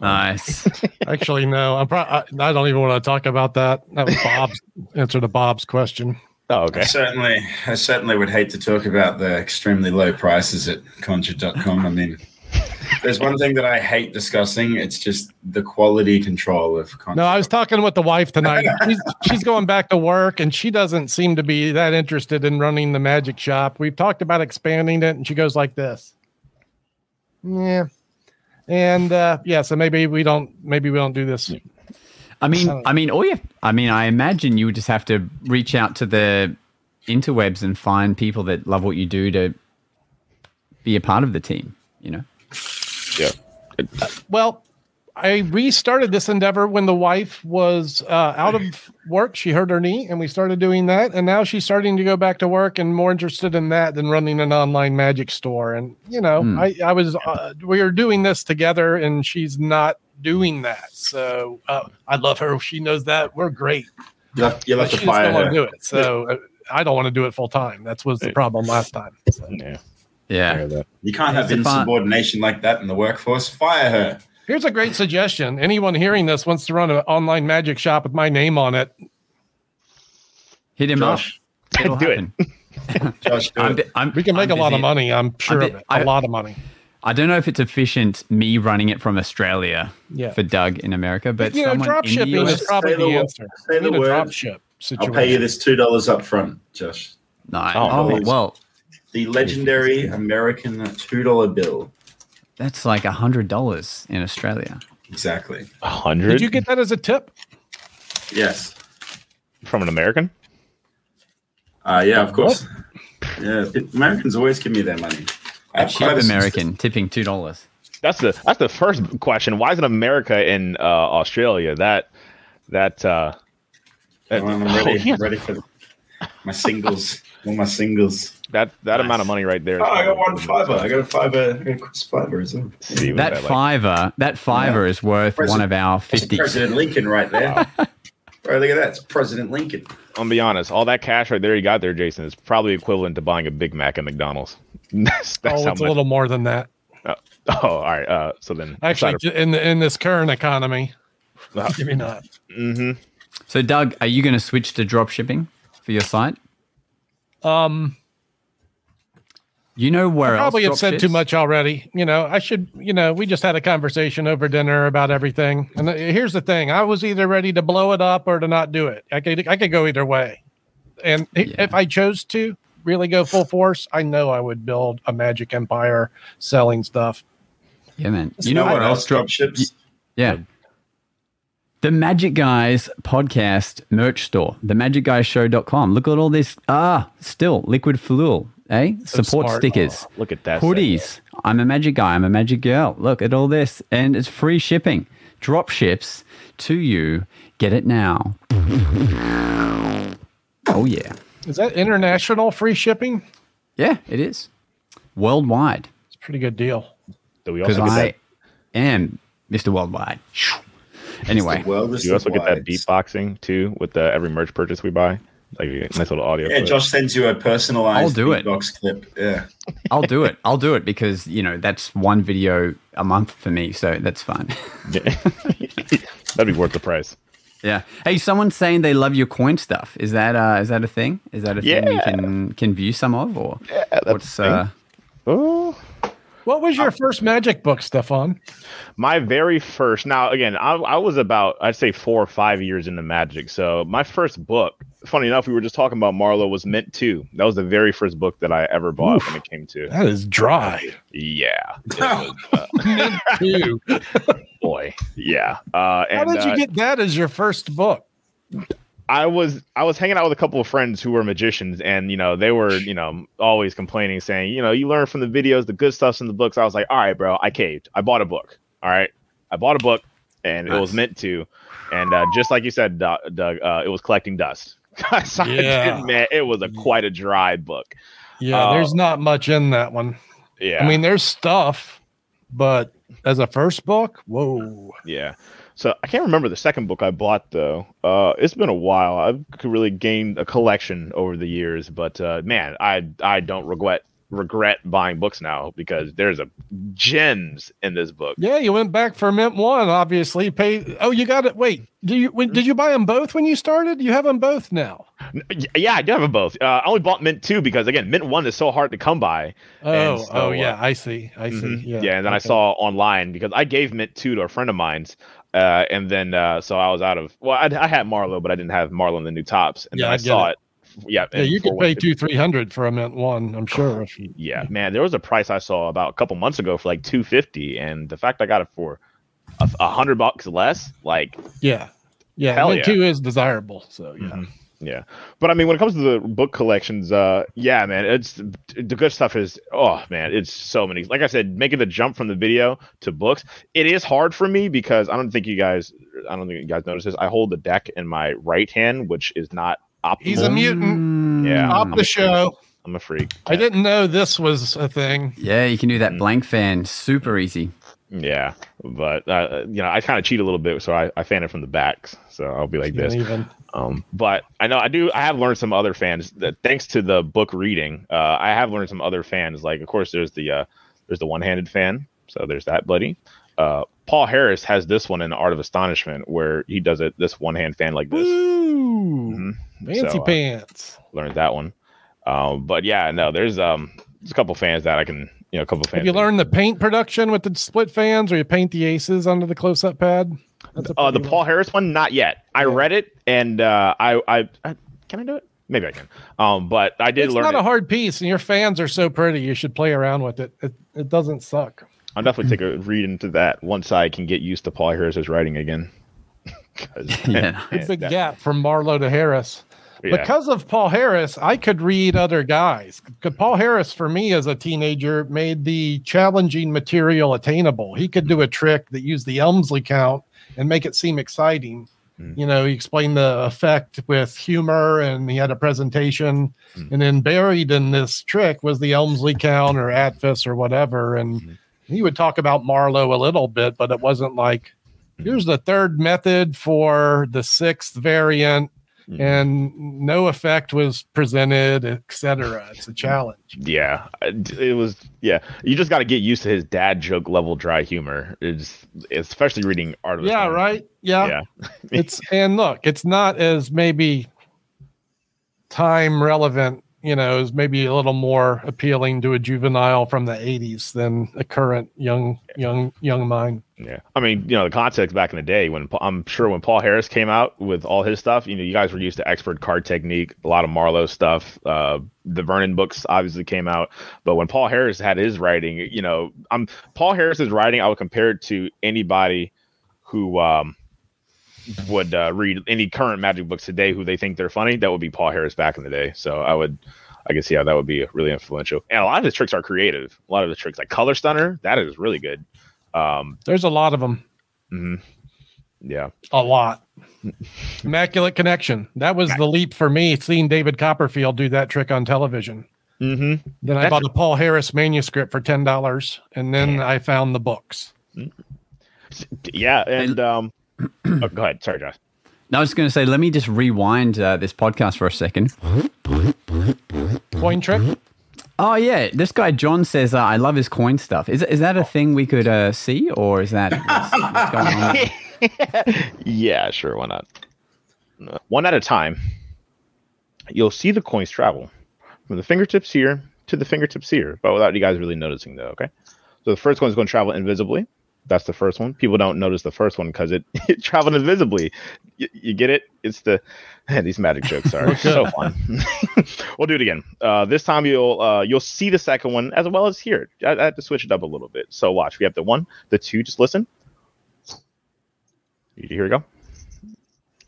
Nice. Actually, no, I'm pro- I, I don't even want to talk about that. That was Bob's answer to Bob's question. Oh, I okay. certainly, I certainly would hate to talk about the extremely low prices at conjure.com. I mean, there's one thing that I hate discussing. It's just the quality control of conjure. No, I was talking with the wife tonight. She's she's going back to work and she doesn't seem to be that interested in running the magic shop. We've talked about expanding it and she goes like this. Yeah. And uh yeah, so maybe we don't maybe we don't do this. I mean, I mean, all you. I mean, I imagine you would just have to reach out to the interwebs and find people that love what you do to be a part of the team. You know. Yeah. Well, I restarted this endeavor when the wife was uh, out of work. She hurt her knee, and we started doing that. And now she's starting to go back to work and more interested in that than running an online magic store. And you know, Hmm. I, I was uh, we are doing this together, and she's not doing that. So uh, I love her. She knows that we're great. You'll have, you'll have she to just fire don't want her. to do it. So uh, I don't want to do it full time. That was the problem last time. So. Yeah. Yeah. You can't have It's a fun- insubordination like that in the workforce. Fire her. Here's a great suggestion. Anyone hearing this wants to run an online magic shop with my name on it. Hit him Josh, up. It'll Do it. Josh, do I'm, it. I'm, We can make I'm a lot of money. I'm sure I'm of bu- it. I- A lot of money. I don't know if it's efficient me running it from Australia Yeah. for Doug in America, but you know, drop in the shipping US is probably Say the the answer. say the word. drop ship I'll pay you this two dollars up front, Josh. Nice. Oh, Oh, well, The legendary American two dollar bill. That's like a hundred dollars in Australia. Exactly. A hundred Did you get that as a tip? Yes. from an American? Uh, yeah, of course. Yeah, Americans always give me their money. I have Cheap quite a- American tipping two dollars. That's the that's the first question. Why isn't America in uh, Australia? That that uh, that, I'm oh, ready, yeah, ready for my singles. All my singles. That that Nice. amount of money right there. Oh, I got one fiver. I got a fiver. I got a Chris fiver as well. See, That like- fiver, that fiver is worth one of our fifty. President Lincoln right there. Right, look at that. It's President Lincoln. I'm gonna be honest. All that cash right there you got there, Jason, is probably equivalent to buying a Big Mac at McDonald's. that's that's oh, how it's a little more than that. Oh, all right. Uh, so then, Actually, in the, in this current economy, Uh, maybe not. hmm So, Doug, are you going to switch to drop shipping for your site? Um, You know where else? probably have drop said too much already. You know, I should. You know, we just had a conversation over dinner about everything. And here's the thing: I was either ready to blow it up or to not do it. I could I could go either way. And Yeah. if I chose to really go full force, I know I would build a magic empire selling stuff. Yeah, man. You know what where one else drop? ships? Yeah. The Magic Guys podcast merch store, themagicguyshow.com. Look at all this. Ah, still liquid fuel, eh? Support smart. stickers, Look at that. hoodies. I'm a magic guy. I'm a magic girl. Look at all this. And it's free shipping. Drop ships to you. Get it now. Oh, yeah. Is that international free shipping? Yeah, it is. Worldwide. It's a pretty good deal. Do we Because also get I that? am Mr. Worldwide. Anyway. The world is you also the get that beatboxing too with the every merch purchase we buy? Like a nice little audio. Yeah, clip. Josh sends you a personalized I'll do it. beatbox clip. Yeah. I'll do it. I'll do it because you know that's one video a month for me, so that's fine. Yeah. That'd be worth the price. yeah. Hey, someone's saying they love your coin stuff. Is that uh is that a thing? Is that a thing we Yeah. can can view some of or that's what's a thing. uh Oh, What was your first magic book, Stefon? my very first. Now, again, I, I was about I'd say four or five years into Magic. So my first book, funny enough, we were just talking about Marlo was meant to. That was the very first book that I ever bought when it came to. That is dry. Yeah, it was, uh, Ew. boy, yeah. Uh, How did you uh, get that as your first book? I was I was hanging out with a couple of friends who were magicians, and you know they were you know always complaining, saying you know you learn from the videos, the good stuff's in the books. I was like, all right, bro, I caved. I bought a book. All right, I bought a book, and it was meant to, and uh, just like you said, Doug, Doug uh, it was collecting dust. I Yeah. did, man, it was a quite a dry book. Yeah, Uh, there's not much in that one. Yeah, I mean, there's stuff, but as a first book, whoa. Yeah. So I can't remember the second book I bought though. Uh, it's been a while. I've really gained a collection over the years, but uh, man, I I don't regret regret buying books now because there's a gems in this book. Yeah, you went back for Mint One, obviously. Pay. Oh, you got it. Wait, do you when, did you buy them both when you started? You have them both now. Yeah, I do have them both. Uh, I only bought Mint two because again, Mint one is so hard to come by. Oh, so, oh uh, yeah, I see. I see. Mhm. Yeah, and then I saw online because I gave Mint two to a friend of mine's, uh, and then uh, so I was out of. Well, I, I had Marlo, but I didn't have Marlo in the new tops, and Yeah, then I I, saw it. it. Yeah, Yeah, you could pay two, three hundred for a Mint One. I'm sure. You, Yeah, man, there was a price I saw about a couple months ago for like two fifty, and the fact I got it for a, a hundred bucks less, like yeah, yeah. Hell Mint yeah. Two is desirable. So yeah. Mhm. yeah. But I mean, when it comes to the book collections, uh, yeah, man, it's the good stuff is oh man, it's so many. Like I said, making the jump from the video to books, it is hard for me because I don't think you guys, I don't think you guys notice this. I hold the deck in my right hand, which is not optimal. He's a mutant. Yeah. Off the show. I'm a freak. I didn't know this was a thing. Yeah, you can do Mm. that blank fan super easy. Yeah, but uh, you know, I kind of cheat a little bit, so I, I fan it from the back. So I'll be like this. Even. Um, but I know I do. I have learned some other fans that thanks to the book reading. Uh, I have learned some other fans. Like, of course, there's the uh, there's the one-handed fan. So there's that buddy. Uh, Paul Harris has this one in the Art of Astonishment where he does it this one-hand fan like this. Mhm. Fancy So, uh, pants. learned that one. Um, but yeah, no, there's um there's a couple fans that I can you know a couple fans. Have you learned the paint production with the split fans, or you paint the aces onto the close-up pad? That's Uh, the pretty Paul Harris one, not yet. I Yeah. read it and uh, I, I I can I do it? Maybe I can. Um, but I did It's learn. It's not it. a hard piece, and your fans are so pretty. You should play around with it. It, it doesn't suck. I'll definitely take a read into that once I can get used to Paul Harris's writing again. Yeah. Big that- gap from Marlo to Harris. Yeah. because of Paul Harris, I could read other guys. 'Cause Paul Harris, for me as a teenager, made the challenging material attainable. He could do a trick that used the Elmsley count and make it seem exciting. Mm. You know, he explained the effect with humor and he had a presentation. Mm. And then buried in this trick was the Elmsley count or Atfus or whatever. And Mhm. He would talk about Marlo a little bit, but it wasn't like, Mm. here's the third method for the sixth variant Mhm. and no effect was presented, etc. It's a challenge. Yeah, it was. Yeah, you just got to get used to his dad joke level dry humor. It's especially reading Art of the Yeah, right. Yeah. Yeah, It's and look, it's not as maybe time relevant, you know, is maybe a little more appealing to a juvenile from the 80s than a current young young young mind. yeah. I mean, you know, the context back in the day when I'm sure when Paul Harris came out with all his stuff, you know, you guys were used to expert card technique, a lot of Marlo stuff. Uh, the Vernon books obviously came out, but when Paul Harris had his writing, you know, I'm Paul Harris's writing. I would compare it to anybody who um would uh, read any current magic books today who they think they're funny that would be paul harris back in the day so i would i can see how that would be really influential and a lot of the tricks are creative a lot of the tricks like color stunner that is really good um There's a lot of them. mhm. yeah A lot. Immaculate Connection. That was the leap for me, seeing David Copperfield do that trick on television. mm-hmm. Then I That's- bought a Paul Harris manuscript for ten dollars, and then I found the books. yeah and um oh, go ahead sorry josh I was going to say, let me just rewind uh, this podcast for a second. Coin trick. Oh yeah, this guy John says uh, I love his coin stuff. Is is that a thing we could uh, see, or is that what's, what's going on? yeah sure why not one at a time you'll see the coins travel from the fingertips here to the fingertips here but without you guys really noticing though okay so the first one is going to travel invisibly that's the first one people don't notice the first one because it, it traveled invisibly you, you get it it's the man, these magic jokes are so fun we'll do it again uh, this time you'll uh, you'll see the second one as well as here I, I have to switch it up a little bit so watch we have the one the two just listen here we go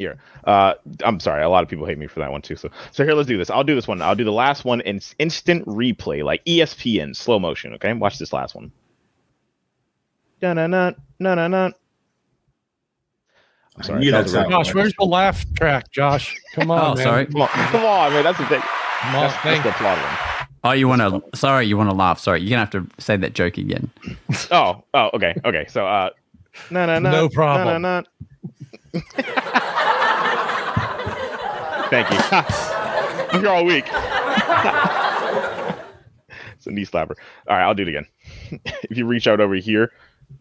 here. Uh, I'm sorry, a lot of people hate me for that one too. So, so here, let's do this. I'll do this one. I'll do the last one in instant replay, like ESPN, slow motion. Okay, watch this last one. Na na na na na na. I'm sorry. knew that that's Josh, where's the laugh track, Josh? Come on, Oh, man. sorry. Come on, come on, man. That's the thing. Come on, That's, that's the applaud one. Oh, you want to? Sorry, you want to laugh? Sorry, you're gonna have to say that joke again. Oh, oh, okay, okay. So, uh, na na na. No problem. Na, na, na. Thank you. I'm here all week. it's a knee slapper. All right, I'll do it again. if you reach out over here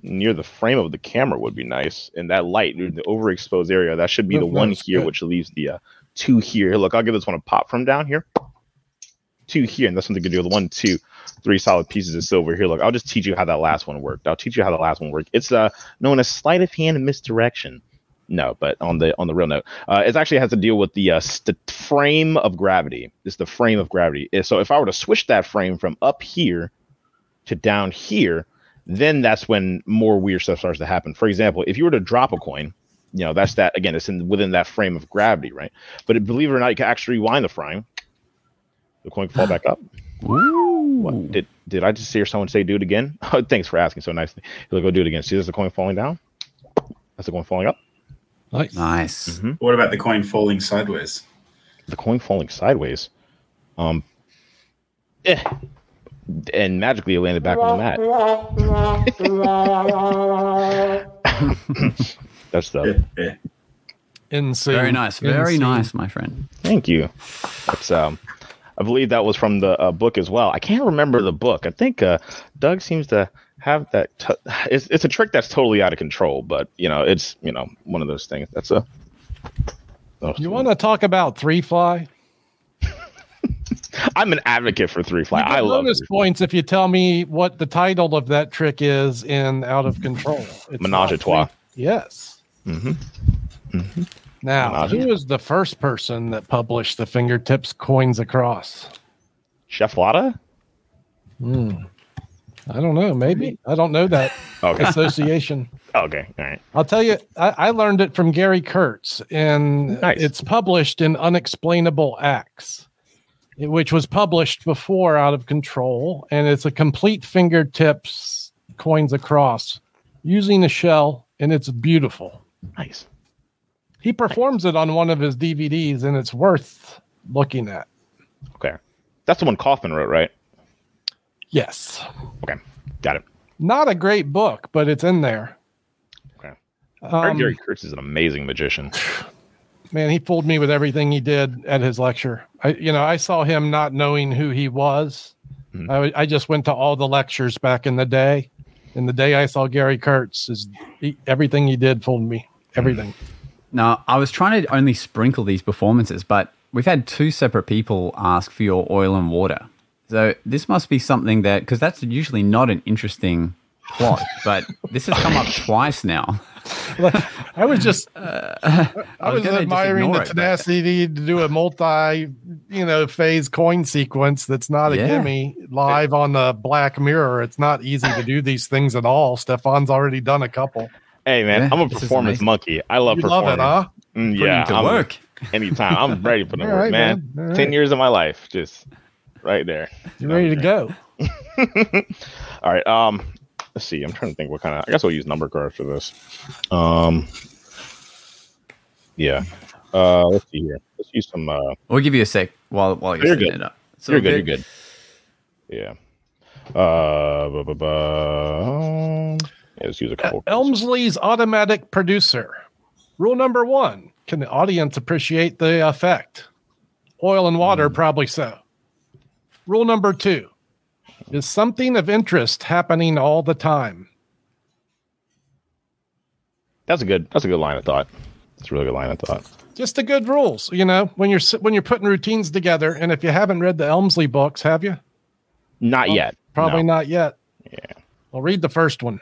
near the frame of the camera would be nice. And that light, dude, the overexposed area, that should be the one here, good. which leaves the uh, two here. Look, I'll give this one a pop from down here. Two here, and that's something to do with one, two, three solid pieces of silver here. Look, I'll just teach you how that last one worked. I'll teach you how the last one worked. It's uh known as sleight of hand misdirection. No, but on the on the real note, uh, it actually has to deal with the uh, st- frame of gravity. It's the frame of gravity. Uh, So if I were to switch that frame from up here to down here, then that's when more weird stuff starts to happen. For example, if you were to drop a coin, you know that's that again. It's in within that frame of gravity, right? But believe it or not, you can actually rewind the frame. The coin can fall back up. What, did did I just hear someone say do it again? Oh, thanks for asking so nicely. He'll go do it again. See, there's the coin falling down. That's the coin falling up. Nice. Nice. Mm-hmm. What about the coin falling sideways? The coin falling sideways. Um. eh. And magically it landed back on the mat. That's the Yeah, yeah. Insane. Very nice. Very Insane. nice, my friend. Thank you. That's um, I believe that was from the uh, book as well. I can't remember the book. I think uh, Doug seems to have that. T- it's it's a trick that's totally out of control, but you know, it's you know one of those things. That's a. oh, You want to talk about three fly? I'm an advocate for three fly. I love bonus points if you tell me what the title of that trick is in Out of Control. It's Menage a trois. Yes. Mhm. Now, Menage who was the first person that published the fingertips coins across? Chef Lotta. Hmm. I don't know. Maybe I don't know that Okay. association. okay. All right. I'll tell you, I, I learned it from Gary Kurtz, and Nice. it's published in Unexplainable Acts, which was published before Out of Control, and it's a complete fingertips coins across using a shell, and it's beautiful. Nice. He performs it on one of his DVDs, and it's worth looking at. Okay. That's the one Kaufman wrote, right? Yes, Okay. Got it. not a great book, but it's in there. Okay. Um, Gary Kurtz is an amazing magician. man, he fooled me with everything he did at his lecture. I, you know, I saw him not knowing who he was. Mhm. I I I, just went to all the lectures back in the day, and the day I saw Gary Kurtz, is he, everything he did fooled me. Everything. Now, I was trying to only sprinkle these performances, but we've had two separate people ask for your oil and water. So this must be something that, because that's usually not an interesting plot, but this has come up twice now. I was just, I I was was admiring ignore the it, but- tenacity to do a multi, you know, phase coin sequence. That's not a Yeah. gimme live on the Black Mirror. It's not easy to do these things at all. Stefon's already done a couple. Hey man, Yeah, I'm a performance monkey. I love You love it, huh? Mm, yeah, to I'm- work. anytime. I'm ready for the work, right, man. man. All Ten right. years of my life, just right there. You're ready to go. All right. Um, let's see. I'm trying to think what kind of. I guess we'll use number cards for this. Um, yeah. Uh, let's see here. Let's use some. Uh, We'll give you a sec while while you're, You're setting good. it up. So you're good. You're good. Yeah. Uh, bu- bu- bu- yeah, let's use a couple. Elmsley's automatic producer. Rule number one Can the audience appreciate the effect? Oil and water, probably so. Rule number two Is something of interest happening all the time? That's a good. That's a good line of thought. That's a really good line of thought. Just the good rules, you know, when you're when you're putting routines together. And if you haven't read the Elmsley books, have you? Not Oh, yet. Probably No. not yet. Yeah. Well, read the first one.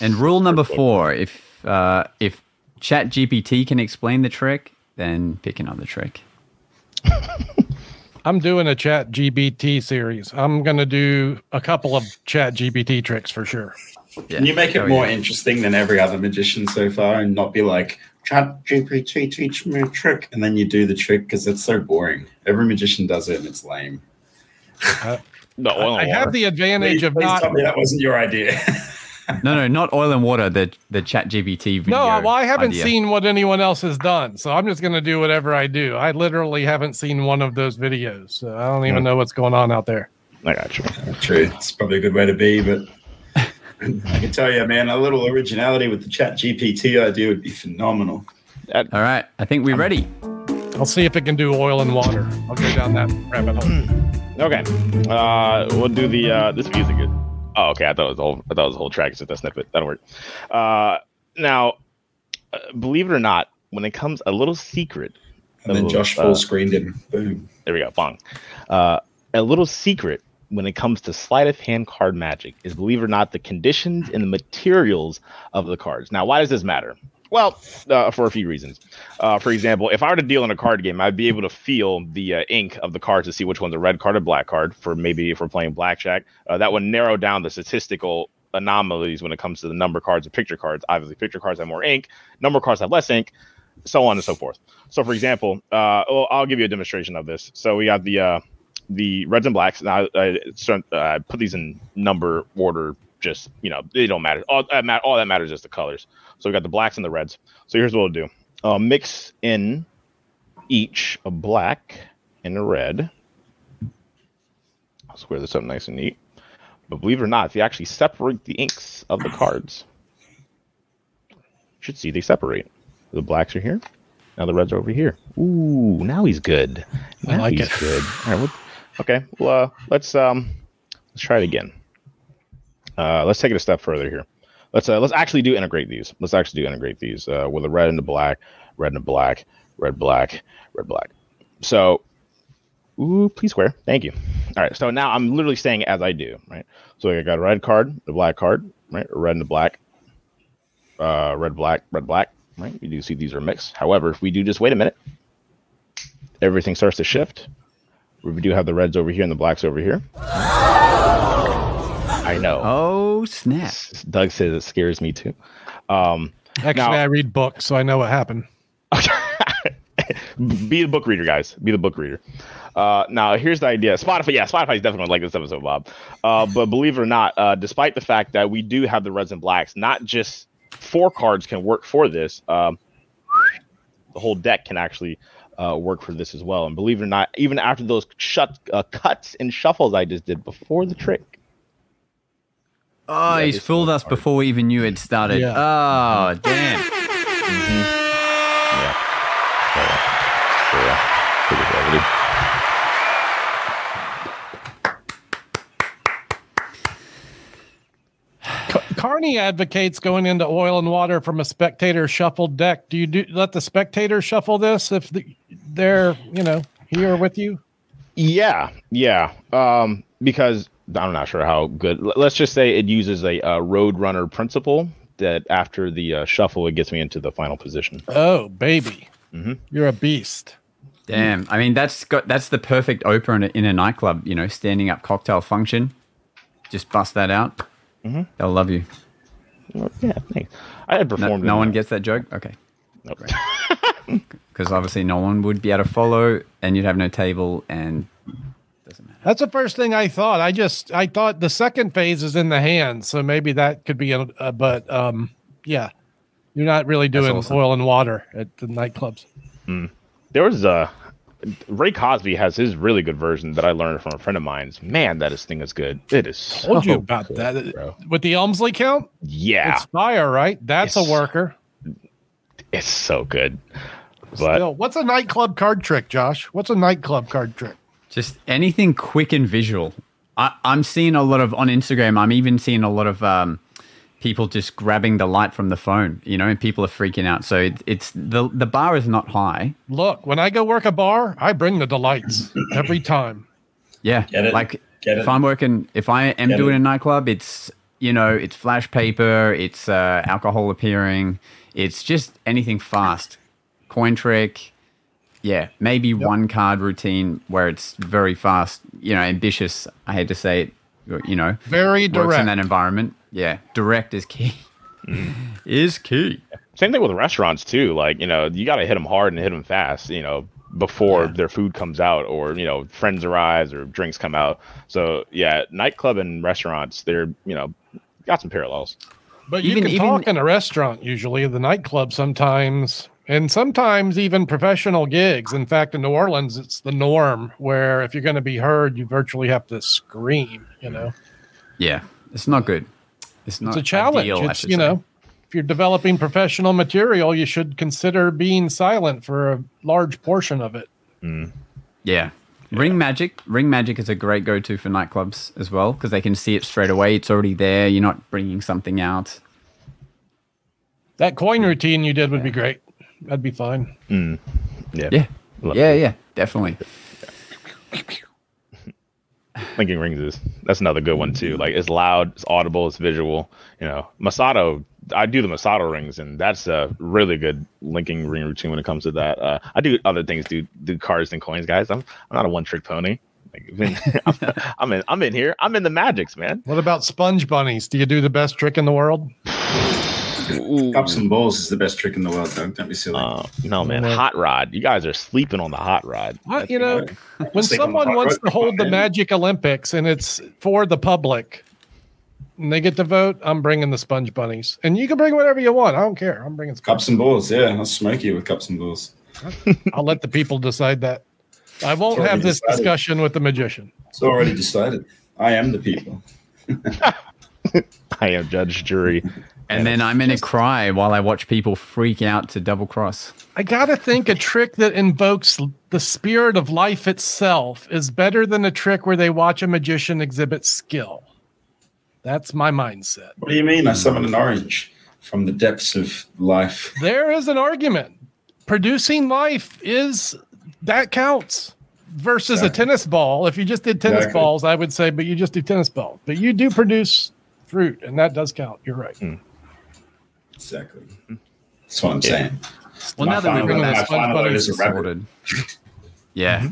And rule number four: if uh, if Chat GPT can explain the trick, then pick another trick. I'm doing a Chat GPT series. I'm going to do a couple of Chat GPT tricks for sure. Yeah. Can you make it Oh, more yeah. interesting than every other magician so far and not be like, Chat GPT, teach me a trick. And then you do the trick because it's so boring. Every magician does it and it's lame. Uh, the oil I and have the advantage Please, of please not. tell me that wasn't your idea. No, no, not oil and water. The the Chat GPT video. No, well, I haven't idea. seen what anyone else has done, so I'm just going to do whatever I do. I literally haven't seen one of those videos, so I don't even Hmm. know what's going on out there. I got you. True. It's probably a good way to be, but I can tell you, man, a little originality with the Chat GPT idea would be phenomenal. All right, I think we're ready. I'll see if it can do oil and water. I'll go down that rabbit hole. Okay. Uh, we'll do the uh, this music. Is, oh, okay. I thought it was the whole. I thought it was the whole track. It's just a snippet. That'll work. Uh, now, uh, believe it or not, when it comes a little secret. And then a Josh little, full uh, screened him. Boom. There we go. Bong. Uh, a little secret when it comes to sleight of hand card magic is, believe it or not, the conditions and the materials of the cards. Now, why does this matter? Well, uh, for a few reasons. Uh, for example, if I were to deal in a card game, I'd be able to feel the uh, ink of the card to see which one's a red card or black card. For maybe if we're playing blackjack, uh, that would narrow down the statistical anomalies when it comes to the number cards and picture cards. Obviously, picture cards have more ink, number cards have less ink, so on and so forth. So, for example, uh, well, I'll give you a demonstration of this. So we got the uh, the reds and blacks. Now I uh, put these in number order. Just you know, they don't matter. All all that matters is the colors. So we got the blacks and the reds. So here's what we'll do: uh, mix in each a black and a red. I'll square this up nice and neat. But believe it or not, if you actually separate the inks of the cards, you should see they separate. The blacks are here. Now the reds are over here. Ooh, now he's good. I like he's it. good. All right, what- okay. Well, uh, let's um, let's try it again. Uh, let's take it a step further here. Let's uh, let's actually do integrate these. Let's actually do integrate these uh, with a red and a black, red and a black, red black, red black. So, ooh, please square. Thank you. All right. So now I'm literally saying as I do. Right. So I got a red card, a black card, right, a red and a black, uh, red, black, red, black. Right. You do see these are mixed. However, if we do just wait a minute, everything starts to shift. We do have the reds over here and the blacks over here. I know. Oh snap! Doug says it scares me too. Um, Actually, Now- I read books, so I know what happened. be the book reader, guys. Be the book reader. Uh, now, here's the idea. Spotify, yeah, Spotify is definitely gonna like this episode, Bob. Uh, but believe it or not, uh, despite the fact that we do have the reds and blacks, not just four cards can work for this. Um, the whole deck can actually uh, work for this as well. And believe it or not, even after those shut uh, cuts and shuffles I just did before the trick, Oh, Yeah, he's this fooled us hard. before we even knew it started. Yeah. Oh damn! yeah, so, yeah, pretty Carney advocates going into oil and water from a spectator shuffled deck. Do you do let the spectator shuffle this if the, they're you know here with you? Yeah, yeah. Um, because I'm not sure how good. Let's just say it uses a uh, road runner principle that after the uh, shuffle, it gets me into the final position. Oh baby, Mhm. you're a beast. Damn! I mean, that's got that's the perfect opener in a, in a nightclub. You know, standing up cocktail function. Just bust that out. Mm-hmm. They'll love you. Yeah, thanks. I had No, performed. no in, one gets that joke. Okay, nope. because obviously no one would be able to follow, and you'd have no table, and doesn't matter. That's the first thing I thought. I just I thought the second phase is in the hands, so maybe that could be a, a but um yeah. You're not really doing awesome. oil and water at the nightclubs. There was uh, Ray Kosby has his really good version that I learned from a friend of mine's. Man, that is thing is good. It is. Told you so about good, that. bro. With the Elmsley count? Yeah, It's fire, right? That's Yes. a worker. it's so good. But Still, what's a nightclub card trick, Josh? What's a nightclub card trick? Just anything quick and visual. I, I'm seeing a lot of on Instagram. I'm even seeing a lot of um, people just grabbing the light from the phone. You know, and people are freaking out. So it, it's the the bar is not high. Look, when I go work a bar, I bring the delights every time. Yeah, Get it? like Get if it? I'm working, if I am Get doing it? a nightclub, it's you know, it's flash paper, it's uh, alcohol appearing, it's just anything fast, coin trick. Yeah, maybe one card routine where it's very fast, you know, ambitious. I hate to say it, you know, Very works in that environment. Yeah, direct is key. Mm. is key. Same thing with restaurants too. Like you know, you got to hit them hard and hit them fast. You know, before Yeah. their food comes out, or you know, friends arrives or drinks come out. So yeah, nightclub and restaurants, they're you know, got some parallels. But you Even- can even- talk in a restaurant usually, the nightclub sometimes, and sometimes even professional gigs. In fact, in New Orleans, it's the norm where if you're going to be heard, you virtually have to scream. You know, Yeah, it's not good. It's not it's a challenge. ideal, it's you say. know, if you're developing professional material, you should consider being silent for a large portion of it. Mm. Yeah. Ring magic. Ring magic is a great go-to for nightclubs as well because they can see it straight away. It's already there. You're not bringing something out. That coin routine you did would be great. That'd be fine. Yeah, Yeah. Love Yeah, yeah, definitely. Linking rings is that's another good one too. Like it's loud, it's audible, it's visual. You know, Masato. I do the Masato rings, and that's a really good linking ring routine when it comes to that. Uh, I do other things, do do cards and coins, guys. I'm I'm not a one trick pony. Like, I'm, I'm in I'm in here. I'm in the magics, man. What about sponge bunnies? Do you do the best trick in the world? Cups and balls is the best trick in the world, Doug. Don't be silly. Uh, no man, Yeah. hot rod. You guys are sleeping on the hot rod. What, you know, when Sleep on someone wants rod, to hold the. Magic Olympics and it's for the public, and they get to vote, I'm bringing the sponge bunnies, and you can bring whatever you want. I don't care. I'm bringing. Cups and balls, yeah. I'll smoke you with cups and balls. I'll let the people decide that. I won't have this decided. discussion with the magician. It's already decided. I am the people. I am judge, jury. And then I'm gonna cry while I watch people freak out to double cross. I gotta think a trick that invokes the spirit of life itself is better than a trick where they watch a magician exhibit skill. That's my mindset. What do you mean? I summon an orange from the depths of life. There is an argument. Producing life is that counts versus a tennis ball. If you just did tennis Exactly. balls, I would say, but you just do tennis ball. But you do produce fruit, and that does count. You're right. Hmm. Exactly. That's what I'm saying. Well, My now that we've final- got that final SpongeBob vote is is a rabbit. sorted. Yeah.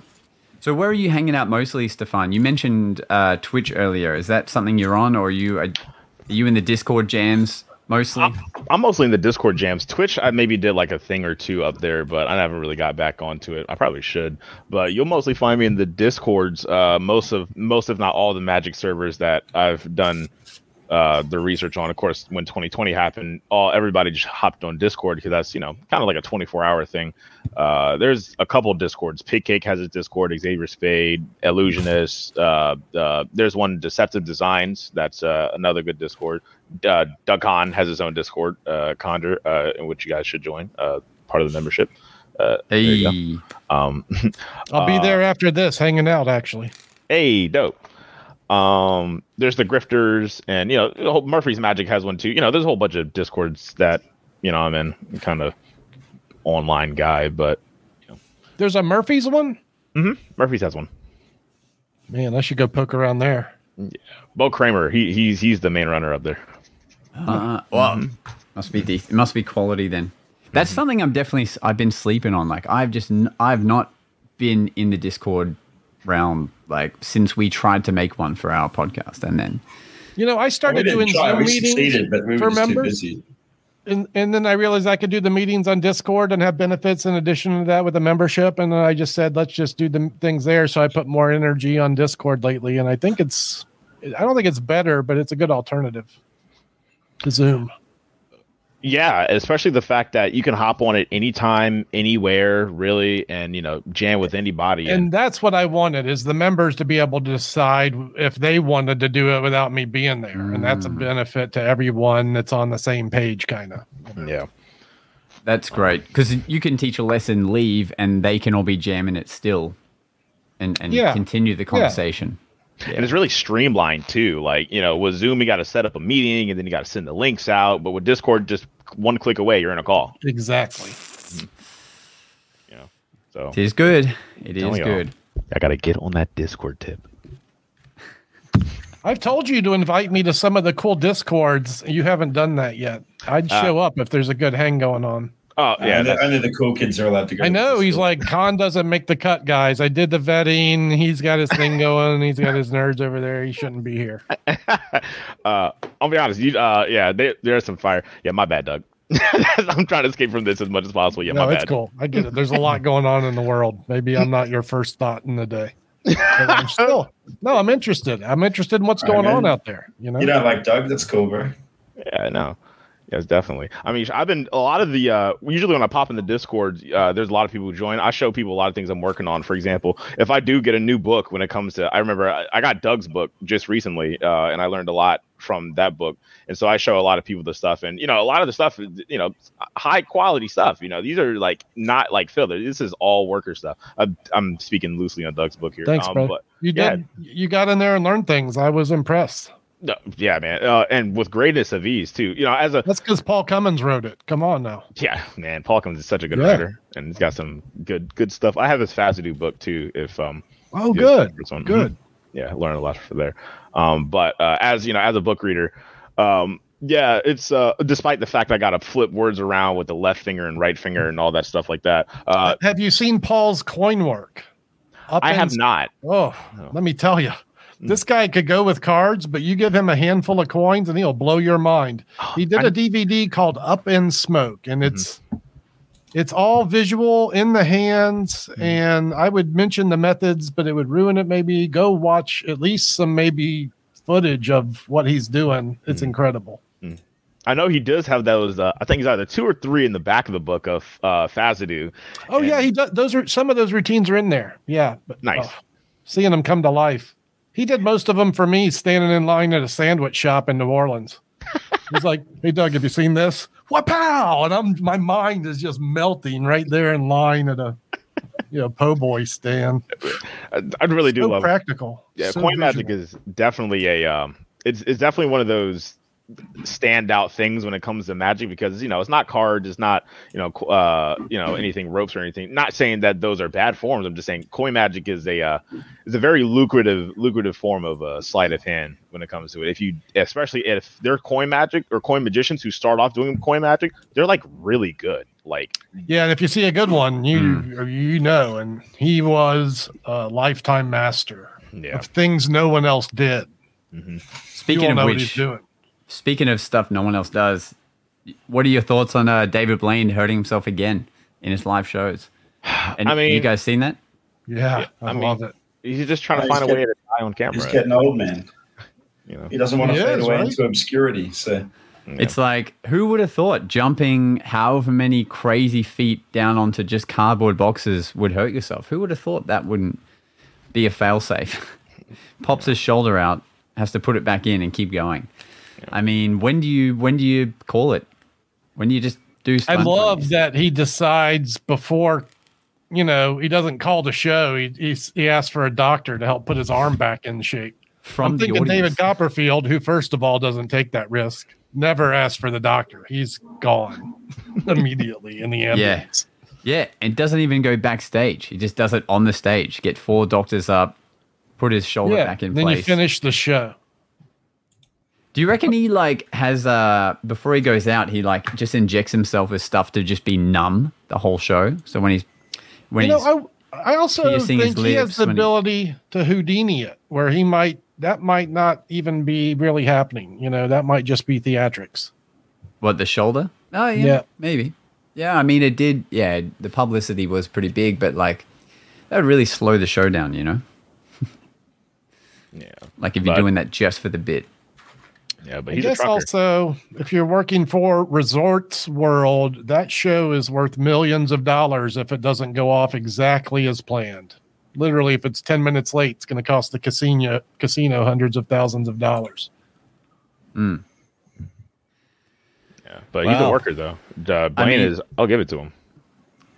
So where are you hanging out mostly, Stefon? You mentioned uh, Twitch earlier. Is that something you're on, or are you are you in the Discord jams mostly? I'm mostly in the Discord jams. Twitch, I maybe did like a thing or two up there, but I haven't really got back onto it. I probably should, but you'll mostly find me in the Discords. Uh, most of most, if not all, the Magic servers that I've done uh, the research on. Of course, when 2020 happened, all everybody just hopped on Discord because that's you know kind of like a 24 hour thing. Uh, there's a couple of Discords. Pigcake has its Discord. Xavior Spade, Illusionist. Uh, uh, there's one Deceptive Designs. That's uh, another good Discord. Uh, Doug Conn has his own Discord, uh, Conjure, uh, in which you guys should join. Uh, part of the membership. Uh, hey, um, I'll be there after this, hanging out. Actually, hey, dope. Um, there's the grifters, and you know, Murphy's Magic has one too. You know, there's a whole bunch of discords that you know I'm in, kind of online guy, but there's a Murphy's one. Mhm Murphy's has one. Man, I should go poke around there. Yeah, Bo Kramer, he he's he's the main runner up there. uh, well, must be dec- it must be quality then. That's something I'm definitely I've been sleeping on. Like I've just n- I've not been in the Discord realm like since we tried to make one for our podcast, and then You know, I started didn't doing try. Zoom We meetings, succeeded, but we were for too members? busy. and, and then I realized I could do the meetings on Discord and have benefits in addition to that with the membership. And then I just said, let's just do the things there. So I put more energy on Discord lately, and I think it's, I don't think it's better, but it's a good alternative to Zoom. Yeah, especially the fact that you can hop on it anytime, anywhere, really, and you know, jam with anybody. And that's what I wanted is the members to be able to decide if they wanted to do it without me being there. And that's a mm. benefit to everyone that's on the same page, kind of. yeah, that's great because you can teach a lesson, leave, and they can all be jamming it still, and and Yeah. continue the conversation. And it's really streamlined too. Like you know, with Zoom, you got to set up a meeting, and then you got to send the links out. But with Discord, just one click away, you're in a call. Exactly. You know, so It is good. It is good. I got to get on that Discord tip. I've told you to invite me to some of the cool discords. You haven't done that yet. I'd Uh, show up if there's a good hang going on. Oh Yeah, yeah, only, only the cool kids are allowed to go. I to know he's Discord. like Conn doesn't make the cut, guys. I did the vetting. He's got his thing going. He's got his nerds over there. He shouldn't be here. uh, I'll be honest. You, uh, yeah, there, there's some fire. Yeah, my bad, Doug. I'm trying to escape from this as much as possible. Yeah, no, my it's bad. cool. I get it. There's a lot going on in the world. Maybe I'm not your first thought in the day. I'm still no. I'm interested. I'm interested in what's All right, going on out there. You know. You don't like Doug? That's cool, bro. Yeah, no. Yes, definitely. I mean, I've been a lot of the uh, usually when I pop in the Discord, uh, there's a lot of people who join. I show people a lot of things I'm working on. For example, if I do get a new book, when it comes to, I remember I, I got Doug's book just recently, uh, and I learned a lot from that book. And so I show a lot of people the stuff, and you know, a lot of the stuff, you know, high quality stuff. You know, these are like not like filler. This is all worker stuff. I'm, I'm speaking loosely on Doug's book here. Thanks, um, bro. But You yeah. did. You got in there and learned things. I was impressed. No, yeah, man, uh, and with greatness of ease too. You know, as a That's because Paul Cummins wrote it. Come on now. Yeah, man, Paul Cummins is such a good Yeah. writer, and he's got some good good stuff. I have his FASDIU book too. If um, Oh, good. Good. Mhm. yeah, learn a lot from there. Um, but uh, as you know, as a book reader, um, yeah, it's uh, despite the fact I got to flip words around with the left finger and right finger and all that stuff like that. Uh, have you seen Paul's coin work? Up I have not. Oh, No. let me tell you. Hmm. This guy could go with cards, but you give him a handful of coins and he'll blow your mind. He did a DVD called Up in Smoke, and Mm-hmm. it's it's all visual in the hands. Mm-hmm. And I would mention the methods, but it would ruin it. Maybe go watch at least some maybe footage of what he's doing. It's incredible. I know he does have those. Uh, I think he's either two or three in the back of the book of uh, FASDIU. Oh yeah, he does. Those are some of those routines are in there. Yeah, but Nice. oh, seeing them come to life. He did most of them for me standing in line at a sandwich shop in New Orleans. He's like, "Hey Doug, have you seen this?" What pow! And I'm my mind is just melting right there in line at a you know po' boy stand. I, I really do so love. practical. Yeah, so coin magic is definitely a um it's it's definitely one of those standout things when it comes to magic because you know it's not cards, it's not you know uh you know anything ropes or anything. Not saying that those are bad forms. I'm just saying coin magic is a uh, is a very lucrative lucrative form of uh, sleight of hand when it comes to it. If you especially if they're coin magic or coin magicians who start off doing coin magic, they're like really good. Like Yeah, and if you see a good one, you Hmm. you know, and he was a lifetime master yeah, of things no one else did. you Speaking of know what he's which, doing. Speaking of stuff no one else does, what are your thoughts on uh, David Blaine hurting himself again in his live shows? And I mean- you guys seen that? Yeah, I, I mean, love it. he's just trying to find a he's way to die on camera. He's getting old, man. You know, He doesn't want to He fade away right? into obscurity. So It's like who would have thought jumping however many crazy feet down onto just cardboard boxes would hurt yourself? Who would have thought that wouldn't be a failsafe? Pops his shoulder out, has to put it back in and keep going. I mean, when do you when do you call it? When do you just do? I love that he decides before, you know, he doesn't call the show. He he's, he asks for a doctor to help put his arm back in shape. from I'm thinking audience. David Copperfield, who first of all doesn't take that risk, never asked for the doctor. He's gone immediately in the ambulance. Yeah, and doesn't even go backstage. He just does it on the stage. Get four doctors up, put his shoulder Yeah, back in then place. Then you finish the show. Do you reckon he like has uh before he goes out, he like just injects himself with stuff to just be numb the whole show? So when he's when You he's know, I I also piercing his think he has the when he- ability to Houdini it, where he might that might not even be really happening. You know, that might just be theatrics. what the shoulder? Oh yeah, Yeah. maybe. Yeah, I mean it did. Yeah, the publicity was pretty big, but like that would really slow the show down. You know, yeah, like if you're But- doing that just for the bit. Yeah. But I he's a guess trucker. also, if you're working for Resorts World, that show is worth millions of dollars if it doesn't go off exactly as planned. Literally, if it's 10 minutes late, it's going to cost the casino casino hundreds of thousands of dollars. yeah, but he's a worker though. Uh, Blaine mean- is. I'll give it to him.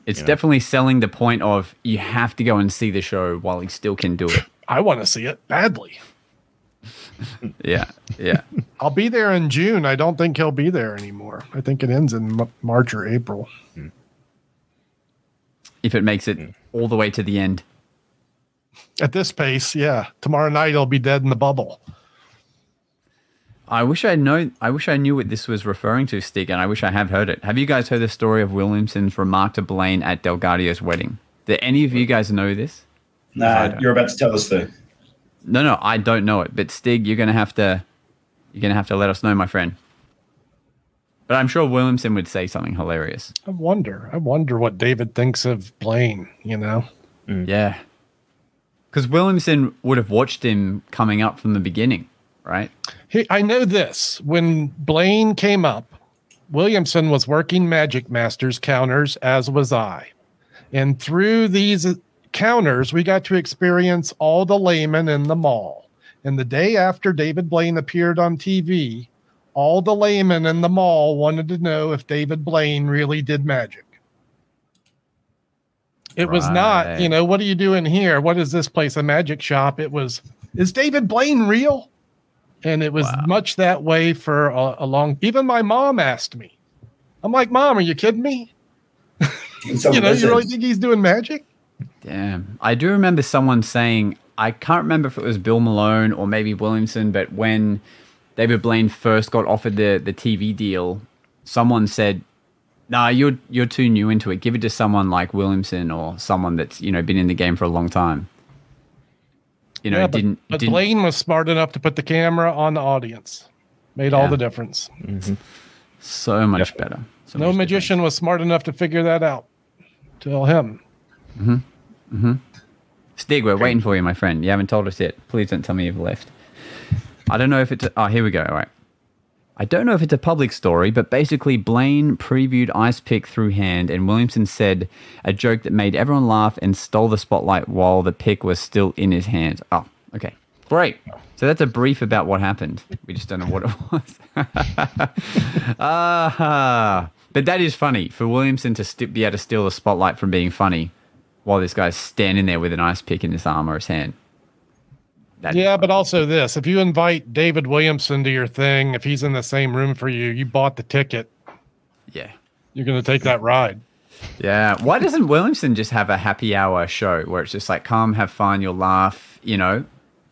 It's Yeah. definitely selling the point of you have to go and see the show while he still can do it. I want to see it badly. Yeah, yeah. I'll be there in June. I don't think he'll be there anymore. I think it ends in M- March or April. Hmm. if it makes it all the way to the end. At this pace, yeah. Tomorrow night he'll be dead in the bubble. I wish I know. I wish I knew what this was referring to, Stig, and I wish I have heard it. Have you guys heard the story of Williamson's remark to Blaine at Delgadio's wedding? Did any of you guys know this? nah, you're about to tell us though. No, no, I don't know it. But Stig, you're gonna have to, you're gonna have to let us know, my friend. But I'm sure Williamson would say something hilarious. I wonder. I wonder what David thinks of Blaine, you know? Mm. Yeah, because Williamson would have watched him coming up from the beginning, right? He, I know this. When Blaine came up, Williamson was working Magic Masters counters, as was I. And through these counters, we got to experience all the laymen in the mall. And the day after David Blaine appeared on TV, all the laymen in the mall wanted to know if David Blaine really did magic. It was not, you know, what are you doing here? What is this place? A magic shop? It was, is David Blaine real? And it was much that way for a, a long. Even my mom asked me. I'm like, Mom, are you kidding me? You know, this you really think he's doing magic? Damn. I do remember someone saying, I can't remember if it was Bill Malone or maybe Williamson, but when David Blaine first got offered the, the TV deal, someone said, Nah, you're you're too new into it. Give it to someone like Williamson or someone that's, you know, been in the game for a long time. You know, yeah, but, didn't, but didn't Blaine was smart enough to put the camera on the audience. Made all the difference. Mm-hmm. so much better. So No much magician was smart enough to figure that out. Tell him. Mm-hmm. Different. Stig, we're waiting for you, my friend. You haven't told us yet. Please don't tell me you've left. I don't know if it's. Oh, here we go. All right. I don't know if it's a public story, but basically, Blaine previewed Ice Pick through hand, and Williamson said a joke that made everyone laugh and stole the spotlight while the pick was still in his hand. Oh, okay. Great. So that's a brief about what happened. We just don't know what it was. Ah, but that is funny for Williamson to st- be able to steal the spotlight from being funny while this guy's standing there with an ice pick in his arm or his hand. That- Yeah, but also this: if you invite David Williamson to your thing, if he's in the same room for you, you bought the ticket. yeah. You're going to take that ride. Yeah. Why doesn't Williamson just have a happy hour show where it's just like come, have fun, you'll laugh, you know,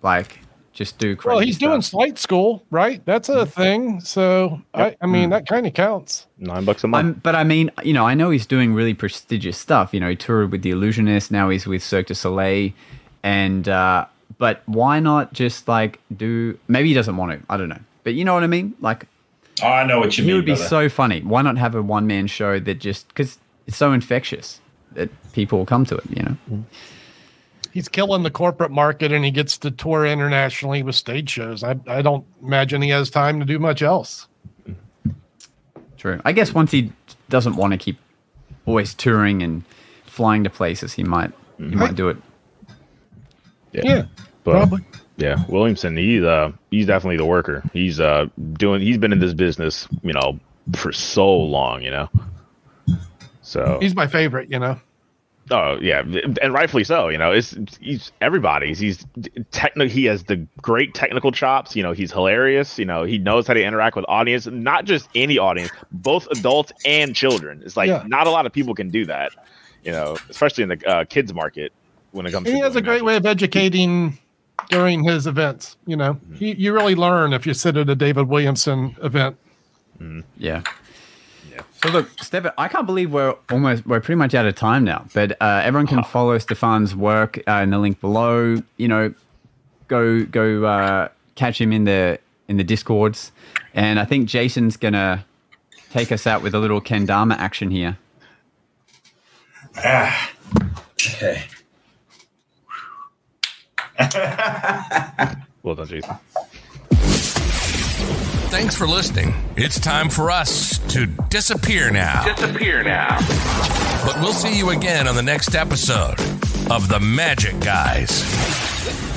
like just do crazy. Well, he's doing stuff. Sleight School, right? That's a mm-hmm. thing. So I, I mean, mm. that kind of counts. Nine bucks a month. I'm, but I mean, you know, I know he's doing really prestigious stuff. You know, he toured with the Illusionist. Now he's with Cirque du Soleil, and uh, but why not just like do? Maybe he doesn't want to. I don't know. But you know what I mean? Like Oh, I know what you he mean. It would be brother. so funny. Why not have a one man show that just because it's so infectious that people will come to it? You know. Mm. He's killing the corporate market, and he gets to tour internationally with stage shows. I, I don't imagine he has time to do much else. True. I guess once he doesn't want to keep always touring and flying to places, he might he might do it. Yeah, but, probably. Yeah, Williamson, he's uh he's definitely the worker. He's uh doing he's been in this business, you know, for so long, you know. So He's my favorite. You know. Oh yeah, and rightfully so, you know. It's he's everybody's. He's techno he has the great technical chops, you know, he's hilarious, you know, he knows how to interact with audience, not just any audience, both adults and children. It's like Yeah. not a lot of people can do that, you know, especially in the uh, kids market when it comes And to he has a great that. way of educating during his events. You know, he, you really learn if you sit at a David Williamson event. Yeah. So look, Stefon, I can't believe we're almost we're pretty much out of time now. But uh, everyone can follow Stefon's work uh, in the link below. You know, go go uh, catch him in the in the discords, and I think Jason's gonna take us out with a little kendama action here. Ah. Okay. Well done, Jason. Thanks for listening. It's time for us to disappear now. Disappear now. But we'll see you again on the next episode of The Magic Guys.